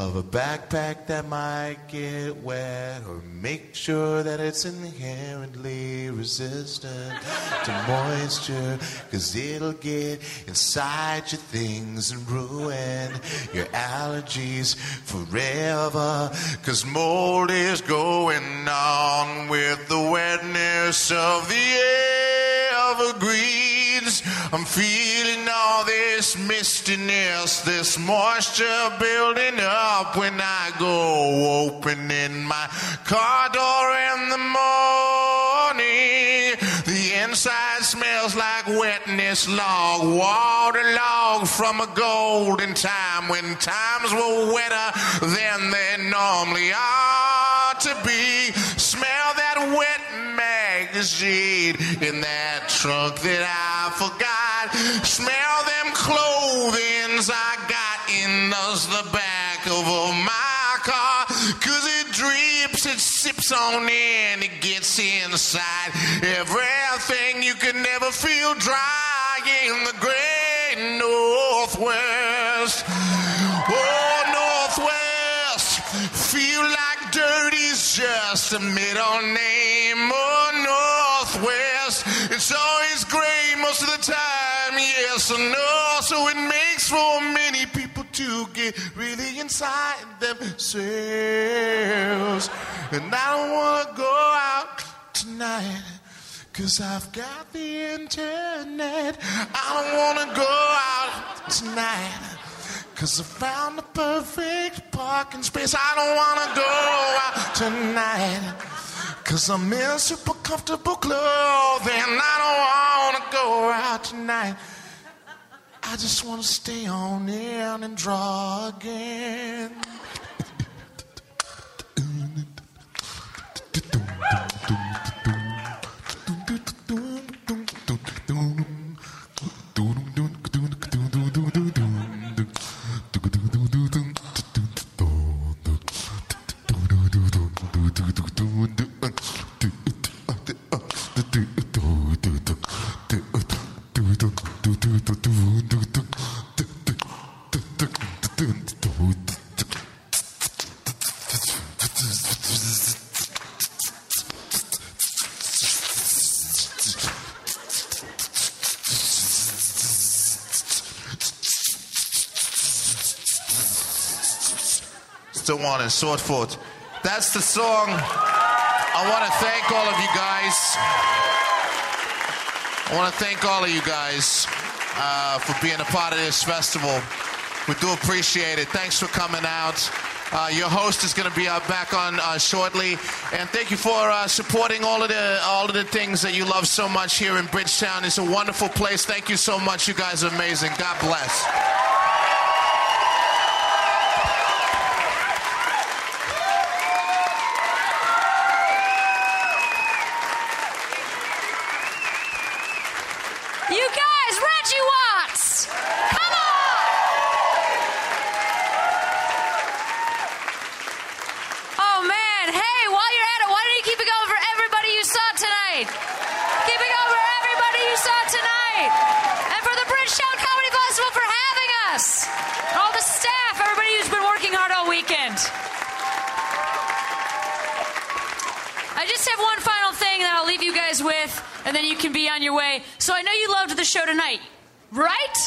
Speaker 13: of a backpack that might get wet, or make sure that it's inherently resistant to moisture, cause it'll get inside your things and ruin your allergies forever. Cause mold is going on with the wetness of the evergreens. I'm feeling all this mistiness, this moisture building up when I go opening my car door in the morning. The inside smells like wetness log, waterlogged from a golden time when times were wetter than they normally are to be. Smell that wet magazine in that trunk that I forgot. Smell sips on in, it gets inside everything you can never feel dry in the great Northwest. Oh, Northwest, feel like dirty's just a middle name. Oh, Northwest, it's always gray most of the time, yes, I know. So it makes for many people to get really inside themselves. And I don't want to go out tonight. Cause I've got the internet. I don't wanna go out tonight. Cause I found the perfect parking space. I don't wanna go out tonight. Cause I'm in super comfortable clothing. I don't wanna go out tonight. I just wanna stay on in and draw again. [laughs] Still wanting sword foot. That's the song. I want to thank all of you guys. I want to thank all of you guys uh, for being a part of this festival. We do appreciate it. Thanks for coming out. Uh, your host is going to be uh, back on uh, shortly, and thank you for uh, supporting all of the all of the things that you love so much here in Bridgetown. It's a wonderful place. Thank you so much. You guys are amazing. God bless.
Speaker 3: You guys, Reggie Watts! Come on! Oh man, hey, while you're at it, why don't you keep it going for everybody you saw tonight? Keep it going for everybody you saw tonight! And for the Bridgetown Comedy Festival for having us! And all the staff, everybody who's been working hard all weekend. I just have one final thing that I'll leave you guys with, and then you can be on your way. So I know you loved the show tonight, right?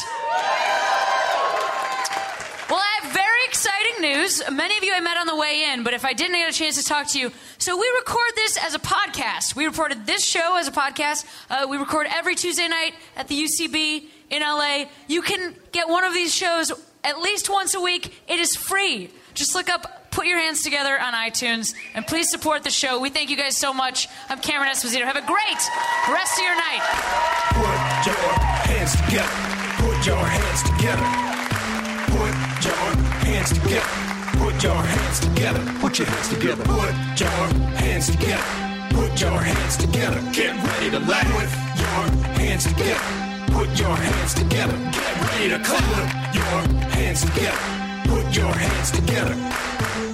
Speaker 3: Well, I have very exciting news. Many of you I met on the way in, but if I didn't get a chance to talk to you, so we record this as a podcast. We recorded this show as a podcast. Uh, we record every Tuesday night at the UCB in LA. You can get one of these shows at least once a week. It is free. Just look up put your hands together on iTunes and please support the show. We thank you guys so much. I'm Cameron Esposito. Have a great rest of your night.
Speaker 1: Put your hands together. Put your hands together. Put your hands together. Put your hands together. Put your hands together. Put your hands together. Put your hands together. Get ready to laugh. Put your hands together. Put your hands together. Get ready to clap. Put your hands together. Put your hands together.